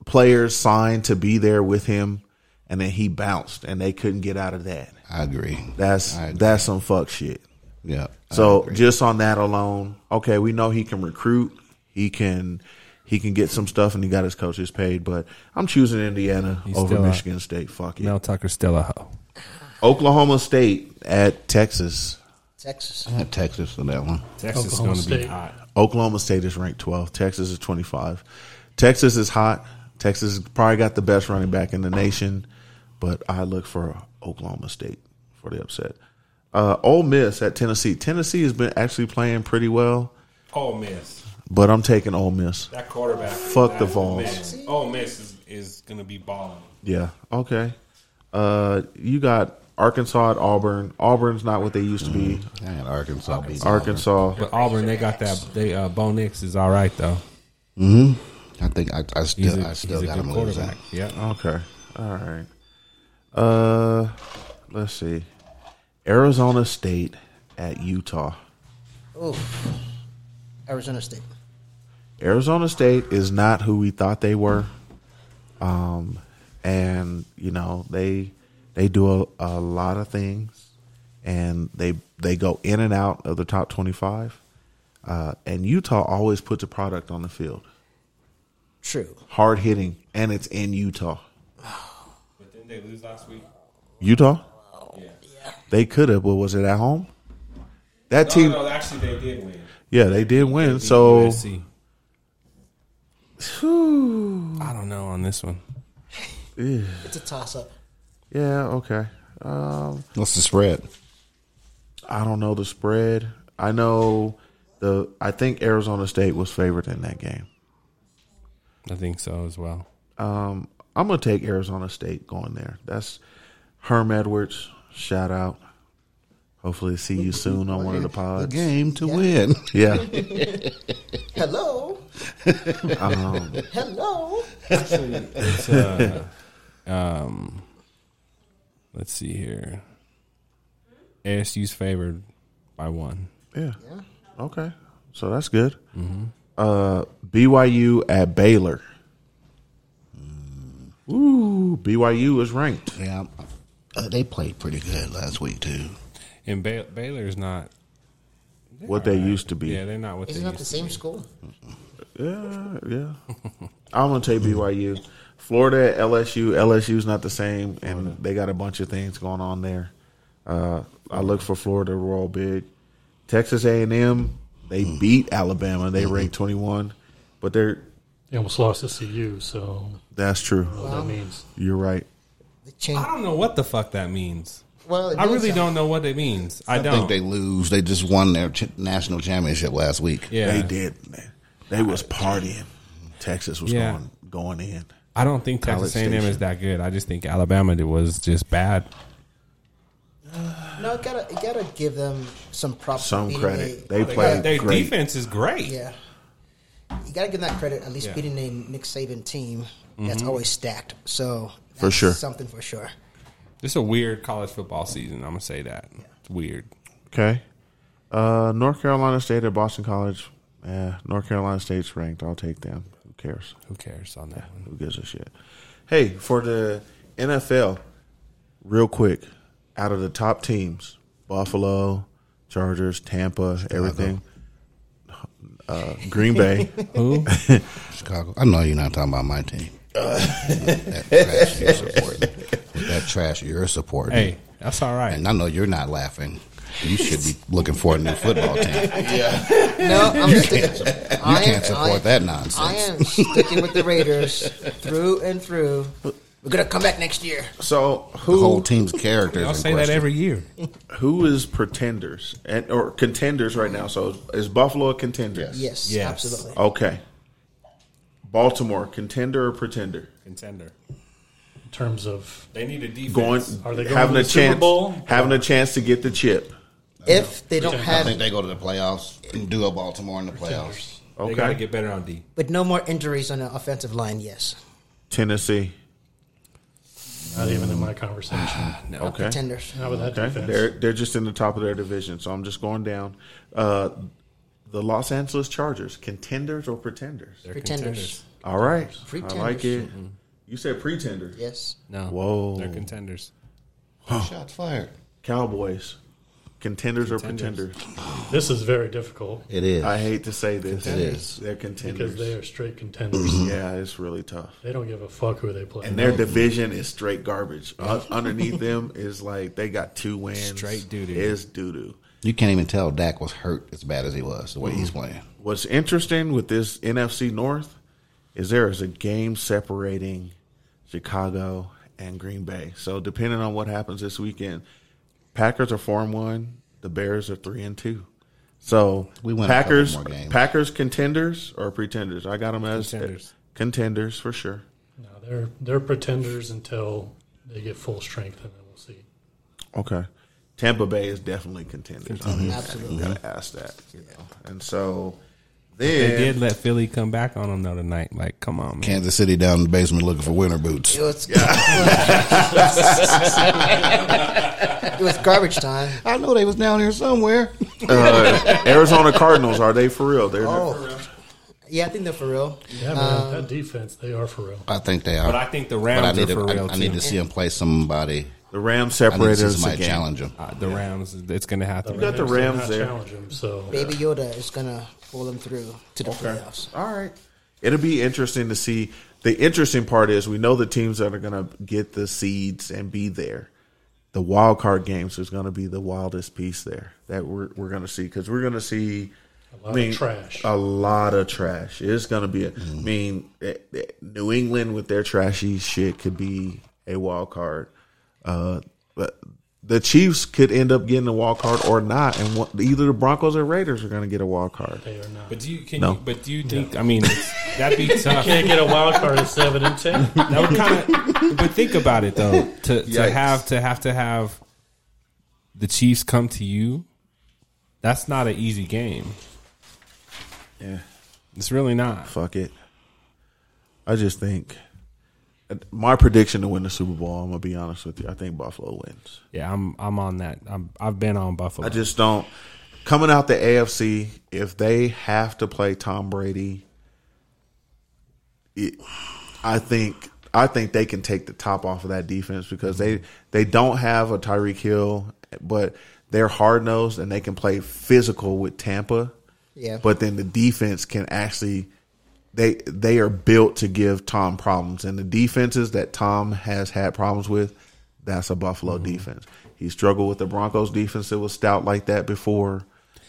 players signed to be there with him and then he bounced and they couldn't get out of that. I agree. That's I agree. that's some fuck shit. Yeah. So just on that alone, okay, we know he can recruit, he can he can get some stuff and he got his coaches paid, but I'm choosing Indiana He's over still a- Michigan State. Fuck it. Mel Tucker's still a hoe. Oklahoma State at Texas. Texas. I had Texas for that one. Texas is going to be State. hot. Oklahoma State is ranked 12. Texas is 25. Texas is hot. Texas probably got the best running back in the nation, but I look for Oklahoma State for the upset. Uh, Ole Miss at Tennessee. Tennessee has been actually playing pretty well, Ole Miss. but I'm taking Ole Miss. That quarterback. Fuck the that Vols. man. Ole Miss is, is going to be balling. Yeah. Okay. Uh, you got Arkansas at Auburn. Auburn's not what they used to be. I had Arkansas beat Arkansas. But Auburn, they got that. They uh, Bo Nix is all right though. Mm-hmm. I think I, I still a, I still a got good him losing. quarterback. Yeah. Okay. All right. Uh, let's see. Arizona State at Utah. Oh, Arizona State. Arizona State is not who we thought they were. Um, and you know they they do a, a lot of things, and they they go in and out of the top twenty five. Uh, and Utah always puts a product on the field, True. hard hitting, and it's in Utah. But didn't they lose last week? Utah, Yeah. they could have, but was it at home? That No, team, no, actually they did win. yeah, they did win. Beat So USC. I don't know on this one. It's a toss up. yeah, okay. Um, What's the spread? I don't know the spread. I know the. I think Arizona State was favored in that game. I think so as well. Um, I'm gonna take Arizona State going there. That's Herm Edwards. Shout out. Hopefully, see you soon on one of the The pods. game to win. Yeah. Hello. Um, Hello. It's, uh, um, let's see here. ASU's favored by one. yeah. Okay. So that's good. Uh, BYU at Baylor. Ooh, BYU is ranked. Yeah, uh, they played pretty good last week too. And Bay- Baylor's not What they used to be. Yeah, they're not what Isn't they that the same to school? Yeah, yeah. I'm gonna take BYU. Florida, at LSU. LSU's not the same, and they got a bunch of things going on there. Uh, I look for Florida to roll big. Texas A&M, they beat Alabama. They mm-hmm. ranked 21, but they're They almost lost to CU, so that's true. what that means. You're right. I don't know what the fuck that means. Well, I really something. don't know what it means. I, I, don't. think they lose. They just won their ch- national championship last week. yeah, They did. Man. They was partying. Texas was Yeah. going going in. I don't think Texas College A&M is that good. I just think Alabama was just bad. No, you gotta you gotta give them some props. Some credit. a- They play. gotta- Their great. defense is great. Yeah. you got to give them that credit. At least Yeah. beating a Nick Saban team that's always stacked. So For sure. something for sure. It's a weird college football season. I'm gonna say that it's weird. Okay. Uh, North Carolina State at Boston College. Yeah, North Carolina State's ranked. I'll take them. Who cares? Who cares on that one? Who gives a shit? Hey, for the NFL, real quick, out of the top teams, Buffalo, Chargers, Tampa, everything, uh, Green Bay. Who? Chicago. I know you're not talking about my team. that trash you're supporting. That trash you're supporting. hey, that's all right. And I know you're not laughing. You should be looking for a new football team. Yeah. No, I'm sticking. You I can't am- support I- that nonsense. I am sticking with the Raiders through and through. We're gonna come back next year. So The whole team's characters? Y'all is in say that every year. who is pretenders and or contenders right now? So is Buffalo a contender? Yes, Yes. absolutely. Okay. Baltimore contender or pretender? Contender. in terms of They need a defense. Going, Are they going having to a the Super chance, Bowl? having a chance to get the chip. If they don't have, I think they go to the playoffs and do a Baltimore in the playoffs. Okay. They got to Okay, get better on D. but no more injuries on the offensive line. Yes, Tennessee. Not even in my conversation. No. Okay, contenders. Not with that okay. defense. They're they're just in the top of their division, so I'm just going down. Uh, the Los Angeles Chargers, contenders or pretenders? They're Pretenders. All right, I like it. You said pretender. Yes. No. Whoa. They're contenders. Shots fired. Cowboys, contenders, or Contenders. pretenders? This is very difficult It is. I hate to say this. It is. They're contenders. because they are straight contenders. yeah, it's really tough. They don't give a fuck who they play. And their division is straight garbage. Un- underneath them is like they got two wins. Straight doo-doo. Is doo doo. You can't even tell Dak was hurt as bad as he was the way he's playing. What's interesting with this NFC North is there is a game separating Chicago and Green Bay. So depending on what happens this weekend, Packers are four and one. The Bears are three and two. So We win a Packers, more games. Packers contenders or pretenders? I got them as Contenders. contenders for sure. no, they're they're pretenders until they get full strength, and then we'll see. Okay. Tampa Bay is definitely contenders. I mean, Absolutely. You gotta ask that. You know? And so They did let Philly come back on them the other night. Like, come on, man. Kansas City down in the basement looking for winter boots. It was. it was garbage time. I know they was down here somewhere. uh, Arizona Cardinals, are they for real? They're Oh, yeah, I think they're for real. Yeah, man, that defense, they are for real. I think they are. But I think the But Rams I need, are to, for I, real I need to see them play somebody. The Rams I need to separated us somebody again. challenge him. Uh, the Rams, it's going to have to. You got the Rams did Rams not there. Challenge them, so Baby Yoda is gonna pull them through to the playoffs. All right. It'll be interesting to see. The interesting part is we know the teams that are going to get the seeds and be there. The wild card games is going to be the wildest piece there that we're we're going to see because we're going to see a lot of trash. A lot of trash. It's going to be. A, I mean, eh, eh, New England with their trashy shit could be a wild card. Uh, but the Chiefs could end up getting a wild card or not, and what, either the Broncos or Raiders are going to get a wild card. they are not. But do you can No. you, but do you think? I mean, that'd be tough. You can't get a wild card at seven and ten. That would kind of. But think about it though. To to have to have to have the Chiefs come to you. That's not an easy game. Yeah. It's really not. fuck it. I just think my prediction to win the Super Bowl. I'm gonna be honest with you. I think Buffalo wins. Yeah, I'm I'm on that. I'm I've been on Buffalo. I just don't. Coming out the AFC, if they have to play Tom Brady, it, I think I think they can take the top off of that defense because they they don't have a Tyreek Hill, but they're hard nosed and they can play physical with Tampa. Yeah. But then the defense can actually they they are built to give Tom problems, and the defenses that Tom has had problems with, that's a Buffalo defense. He struggled with the Broncos defense that was stout like that before.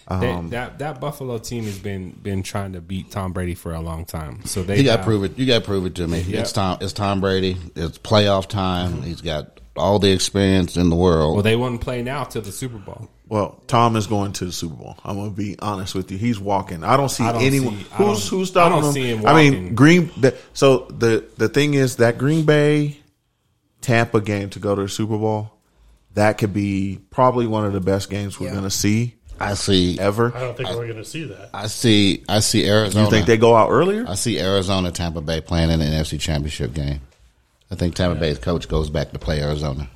That, Um, that that Buffalo team has been been trying to beat Tom Brady for a long time. So they You got to prove it. You got to prove it to me. Yeah. It's Tom. It's Tom Brady. It's playoff time. He's got all the experience in the world. Well, they wouldn't play now till the Super Bowl. Well, Tom is going to the Super Bowl. I'm going to be honest with you. He's walking. I don't see I don't anyone see- I who's don't- who's stopping I don't him. see him I mean. Green. So the the thing is that Green Bay Tampa game to go to the Super Bowl, that could be probably one of the best games we're Yeah. going to see. I see. ever. I don't think we're going to see that. I see. I see Arizona. You think they go out earlier? I see Arizona, Tampa Bay playing in an NFC Championship game. I think Tampa Bay's coach goes back to play Arizona.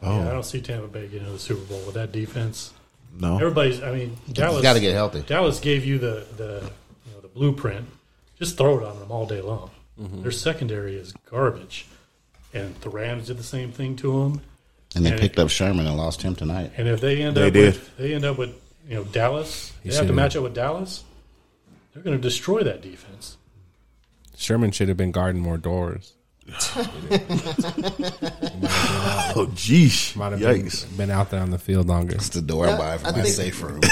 Yeah, I don't see Tampa Bay getting to the Super Bowl with that defense. No. Everybody's. I mean, Dallas got to get healthy. Dallas gave you the the you know the blueprint. Just throw it on them all day long. Mm-hmm. Their secondary is garbage, and the Rams did the same thing to them. And they And- picked up Sherman and lost him tonight. And if they end They up did. with they end up with you know Dallas, they have to should've- match up with Dallas. They're going to destroy that defense. Sherman should have been guarding more doors. Oh, geesh. Might have been, Yikes. been out there on the field longer. It's the door I buy for I my think- safe room.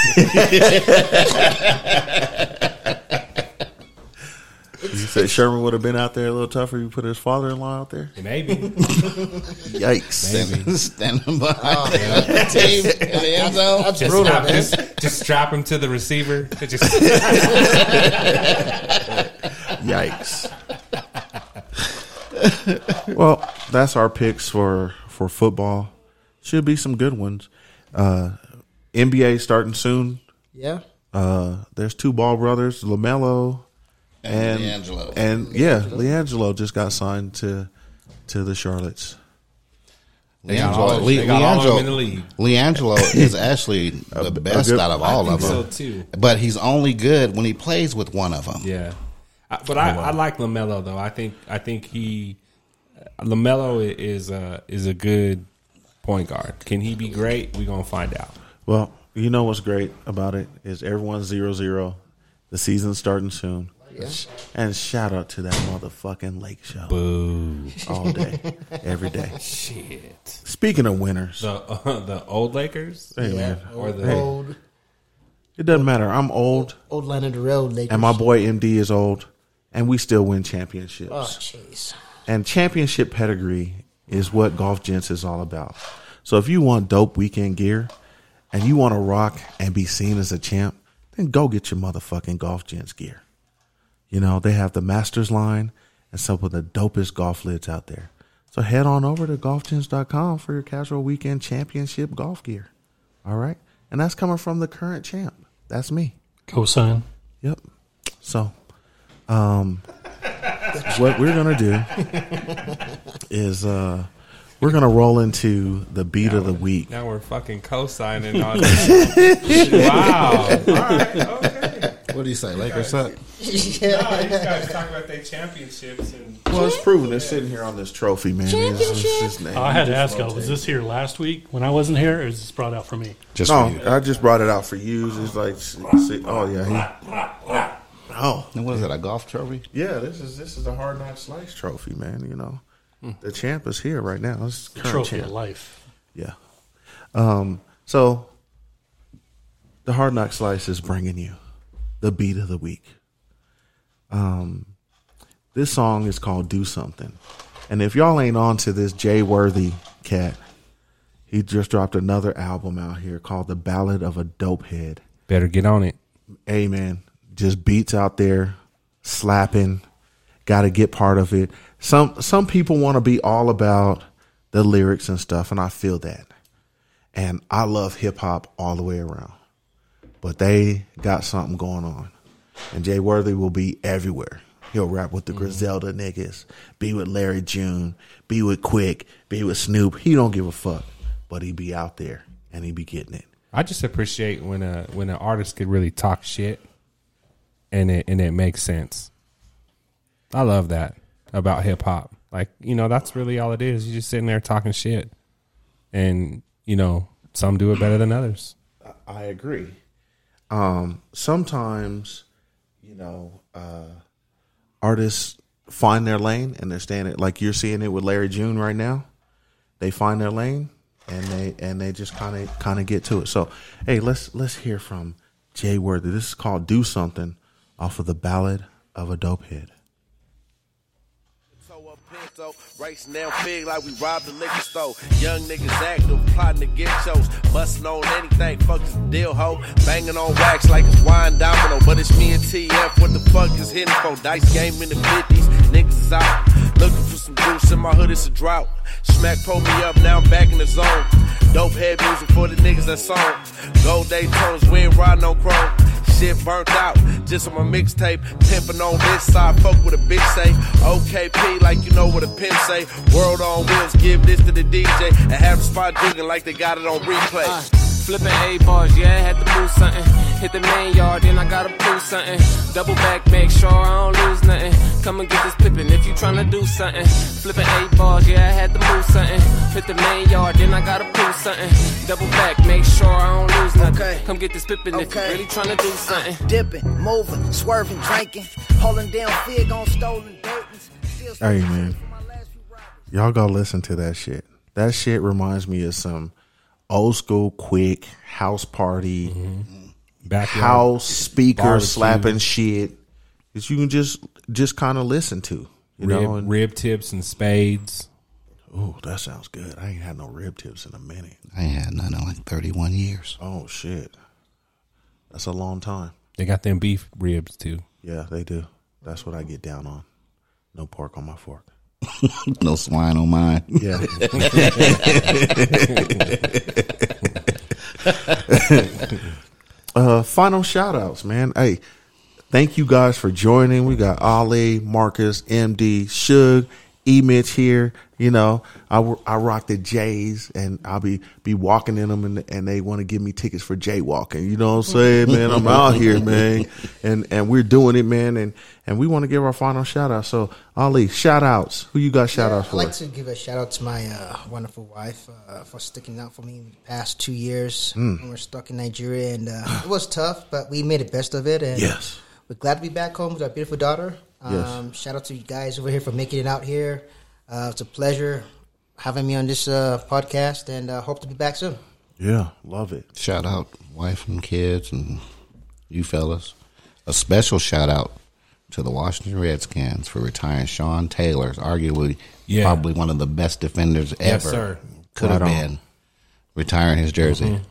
You said Sherman would have been out there a little tougher. You put his father-in-law out there. Maybe. Yikes! Standing, standing behind the team in the end zone. That's Just brutal, strap, just, just strap him to the receiver. Just, Yikes! well, that's our picks for for football. Should be some good ones. Uh, NBA starting soon. Yeah. Uh, there's two Ball brothers, LaMelo and LiAngelo. and yeah, LiAngelo just got signed to to the Charlottes. They got LiAngelo, they got all of them in the league. LiAngelo is actually the best good- out of all I of them. so too. But he's only good when he plays with one of them. Yeah, I, but I, I like LaMelo though. I think I think he LaMelo is a is a good point guard. Can he be great? We're gonna find out. Well, you know what's great about it is everyone's zero zero. The season's starting soon. And shout out to that motherfucking Lake Show Boo! all day, every day. Shit. Speaking of winners, The uh, the old Lakers hey man, or the Old, it doesn't matter. I'm old, old Leonard of road, Lakers. and my boy MD is old, and we still win championships. Oh, jeez. And championship pedigree is what Golf Gents is all about. So if you want dope weekend gear and you want to rock and be seen as a champ, then go get your motherfucking Golf Gents gear. You know, they have the Masters line and some of the dopest golf lids out there. So head on over to golfgents.com for your casual weekend championship golf gear. All right? And that's coming from the current champ. That's me. Cosign. Yep. So, um, what we're gonna do is uh, we're gonna roll into the beat of the week. now we're fucking co-signing on this. wow. All right. Okay. What do you say? Lakers suck? No, these guys talk about their championships and Well, it's proven. It's sitting here on this trophy, man. It's- it's just- Oh, I had to ask y'all, was this here last week when I wasn't here, or is this brought out for me? Just for No, you. I just brought it out for you. It's like, see, oh yeah, he, oh And what is it? A golf trophy? yeah. This is this is the hard knock slice trophy, man. You know, the champ is here right now. This is The current trophy champ. of life. Yeah. Um, so the Hard Knock Slice is bringing you the beat of the week. Um, this song is called "Do Something," and if y'all ain't on to this Jay Worthy cat, he just dropped another album out here called "The Ballad of a Dope Head." better get on it. Hey man, just beats out there slapping. Got to get part of it. Some some people want to be all about the lyrics and stuff, and I feel that. And I love hip hop all the way around, but they got something going on. And Jay Worthy will be everywhere. He'll rap with the mm-hmm. Griselda niggas, be with Larry June, be with Quik, be with Snoop. He don't give a fuck, but he be out there and he be getting it. I just appreciate when a when an artist could really talk shit, and it and it makes sense. I love that about hip hop. Like you know, that's really all it is. You're just sitting there talking shit, and you know, some do it better than others. I agree. Um, sometimes, you know, uh, artists find their lane and they're staying it like you're seeing it with Larry June right now. They find their lane and they and they just kind of kind of get to it. So, hey, let's let's hear from Jay Worthy. This is called "Do Something" off of the Ballad of a Dope Head. Toe up Pinto, racing down fig like we robbed the liquor store. Young niggas active, plotting to get shows. Busting on anything, fuck this deal, ho. Banging on wax like it's wine domino. But it's me and TF, what the fuck is hitting for? Dice game in the 50s, niggas out. Looking for some juice in my hood. it's a drought. Smack pulled me up, now I'm back in the zone. Dope head music for the niggas that song. Gold Daytonas, we ain't riding on chrome. Shit burnt out, just on my mixtape. Pimping on this side, fuck with a bitch say. OKP, like you know what a pimp say. World on wheels, give this to the DJ. And have the spot jugging like they got it on replay. Uh, flipping A bars, yeah, I had to move something. Hit the main yard, then I gotta prove something. Double back, make sure I don't lose nothing. Come and get this pippin' if you tryna do something. Flipping A bars, yeah, I had to move something. Hit the main yard, then I gotta prove something. Double back, make sure I don't lose nothing. Okay. Come get this pippin' if you Okay. really tryna do something. Dipping, moving, swerving, drinking, holding down fig on stolen Dayton's. Still Hey man, y'all go listen to that shit. That shit reminds me of some old school quick house party, mm-hmm. Backyard house speaker barbecue. slapping shit that you can just just kind of listen to. You rib, know, and rib tips and spades. oh, that sounds good. I ain't had no rib tips in a minute. I ain't had none in like 31 years. Oh shit, that's a long time. They got them beef ribs too. Yeah, they do. That's what I get down on. No pork on my fork. no swine on mine. Yeah. uh, final shout outs, man. Hey, thank you guys for joining. We got Ali, Marcus, MD, Suge, E Mitch here. You know, I, I rock the J's and I'll be, be walking in them and, and they want to give me tickets for jaywalking. You know what I'm saying, man? I'm out here, man. And, and we're doing it, man. And, and we want to give our final shout out. So, Ali, shout outs. Who you got shout outs I'd for? like to give a shout out to my uh, wonderful wife uh, for sticking out for me in the past two years when we're stuck in Nigeria, and uh, it was tough, but we made the best of it. And Yes. we're glad to be back home with our beautiful daughter. Yes. Um, shout out to you guys over here for making it out here. Uh, it's a pleasure having me on this uh, podcast, and uh, hope to be back soon. Yeah, love it. Shout out wife and kids and you fellas. A special shout out to the Washington Redskins for retiring Sean Taylor's arguably Yeah. probably one of the best defenders Yes, ever. sir. Could have on. been retiring his jersey. Mm-hmm.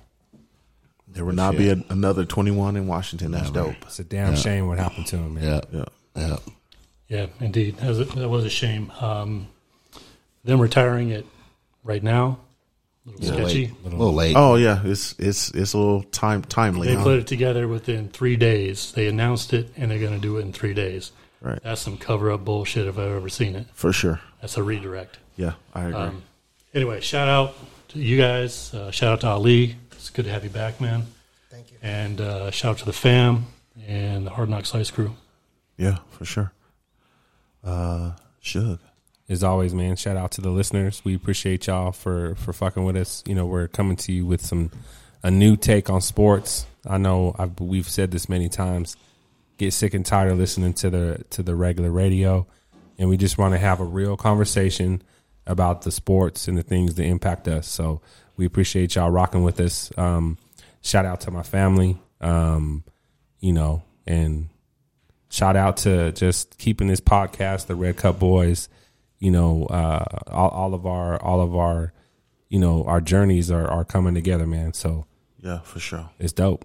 There will not be a, another 21 in Washington. That's dope. It's a damn shame what happened to him, man. Yeah, Yeah. yeah. Yeah, indeed. That was a, that was a shame. Um, them retiring it right now, a little A little sketchy. late. A little late. Oh yeah, it's it's it's a little time timely. They huh? put it together within three days. They announced it, and they're going to do it in three days. Right. That's some cover up bullshit if I've ever seen it. for sure. That's a redirect. Yeah, I agree. Um, anyway, shout out to you guys. Uh, shout out to Ali. It's good to have you back, man. Thank you. And uh, shout out to the fam and the Hard Knock Slice crew. yeah, for sure. Uh, Suge. As always, man, shout out to the listeners. We appreciate y'all for for fucking with us. You know, we're coming to you with some a new take on sports. I know I've, we've said this many times. Get sick and tired of listening to the to the regular radio, and we just want to have a real conversation about the sports and the things that impact us. So we appreciate y'all rocking with us. Um, shout out to my family, um, you know, and shout out to just keeping this podcast, the Red Cup Boys. You know, uh, all, all of our all of our, you know, our journeys are, are coming together, man. So Yeah, for sure. it's dope.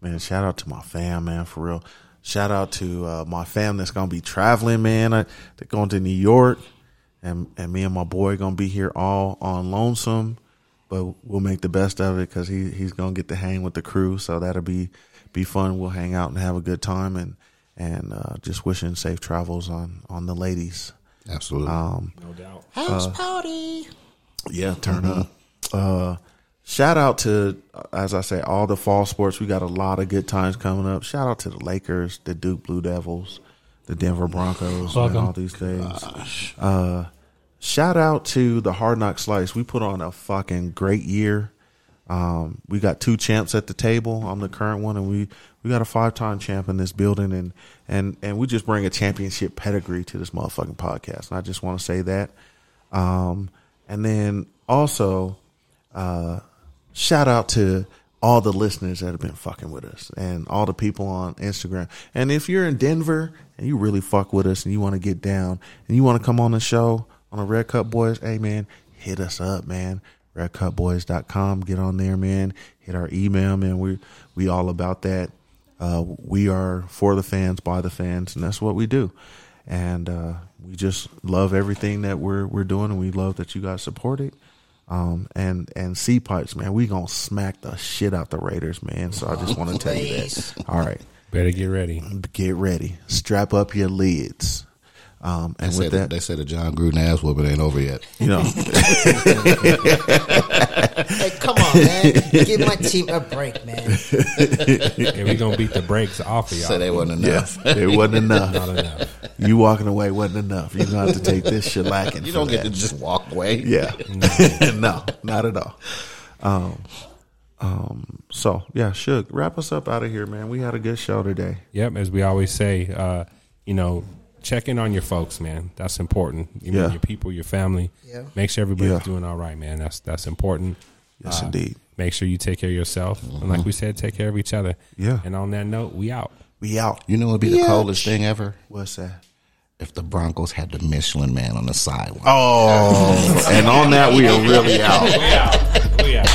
Man, shout out to my fam, man, for real. Shout out to uh, my fam that's gonna be traveling, man. I, they're going to New York, and and me and my boy gonna be here all on lonesome, but we'll make the best of it because he he's gonna get to hang with the crew, so that'll be be fun. We'll hang out and have a good time, and and uh, just wishing safe travels on on the ladies. Absolutely. Um, No doubt. House party. yeah, turn up. Uh, shout out to, as I say, all the fall sports. We got a lot of good times coming up. Shout out to the Lakers, the Duke Blue Devils, the Denver Broncos, and Welcome. all these things. Uh, shout out to the Hard Knock Slice. We put on a fucking great year. Um, we got two champs at the table. I'm the current one, and we we got a five time champ in this building, and and and we just bring a championship pedigree to this motherfucking podcast. And I just want to say that. Um, and then also, uh, shout out to all the listeners that have been fucking with us and all the people on Instagram. And if you're in Denver and you really fuck with us and you want to get down and you want to come on the show on the Red Cup Boys, hey man, hit us up, man. RedCupBoys.com. Get on there, man. Hit our email, man. We we all about that. Uh, we are for the fans, by the fans, and that's what we do. and uh, we just love everything that we're we're doing, and we love that you guys support it. Um, and and C pipes, man, we gonna smack the shit out the Raiders, man. So I just want to tell you that. All right, Better get ready. get ready, strap up your lids. Um, and They with said, that, they said the Jon Gruden ass whooping ain't over yet. you know, Hey, come on, man. Give my team a break, man. And we gonna beat the brakes off of y'all. Said they wasn't yeah, enough. it wasn't enough. Not enough. You walking away wasn't enough. You gonna have to take this shellacking. You don't get that. to just walk away. Yeah. no, not at all. Um, um, so yeah, Shook, wrap us up out of here, man. We had a good show today. Yep, as we always say, uh, you know, check in on your folks, man. That's important. You know, Yeah. your people, your family. Yeah. Make sure everybody's Yeah. doing all right, man. That's that's important. Yes, Uh, indeed. Make sure you take care of yourself, and like we said, take care of each other. Yeah. And on that note, we out. We out. You know what would be the coldest thing ever? What's that? If the Broncos had the Michelin man on the sideline. Oh, and on that we are really out. We out. We out.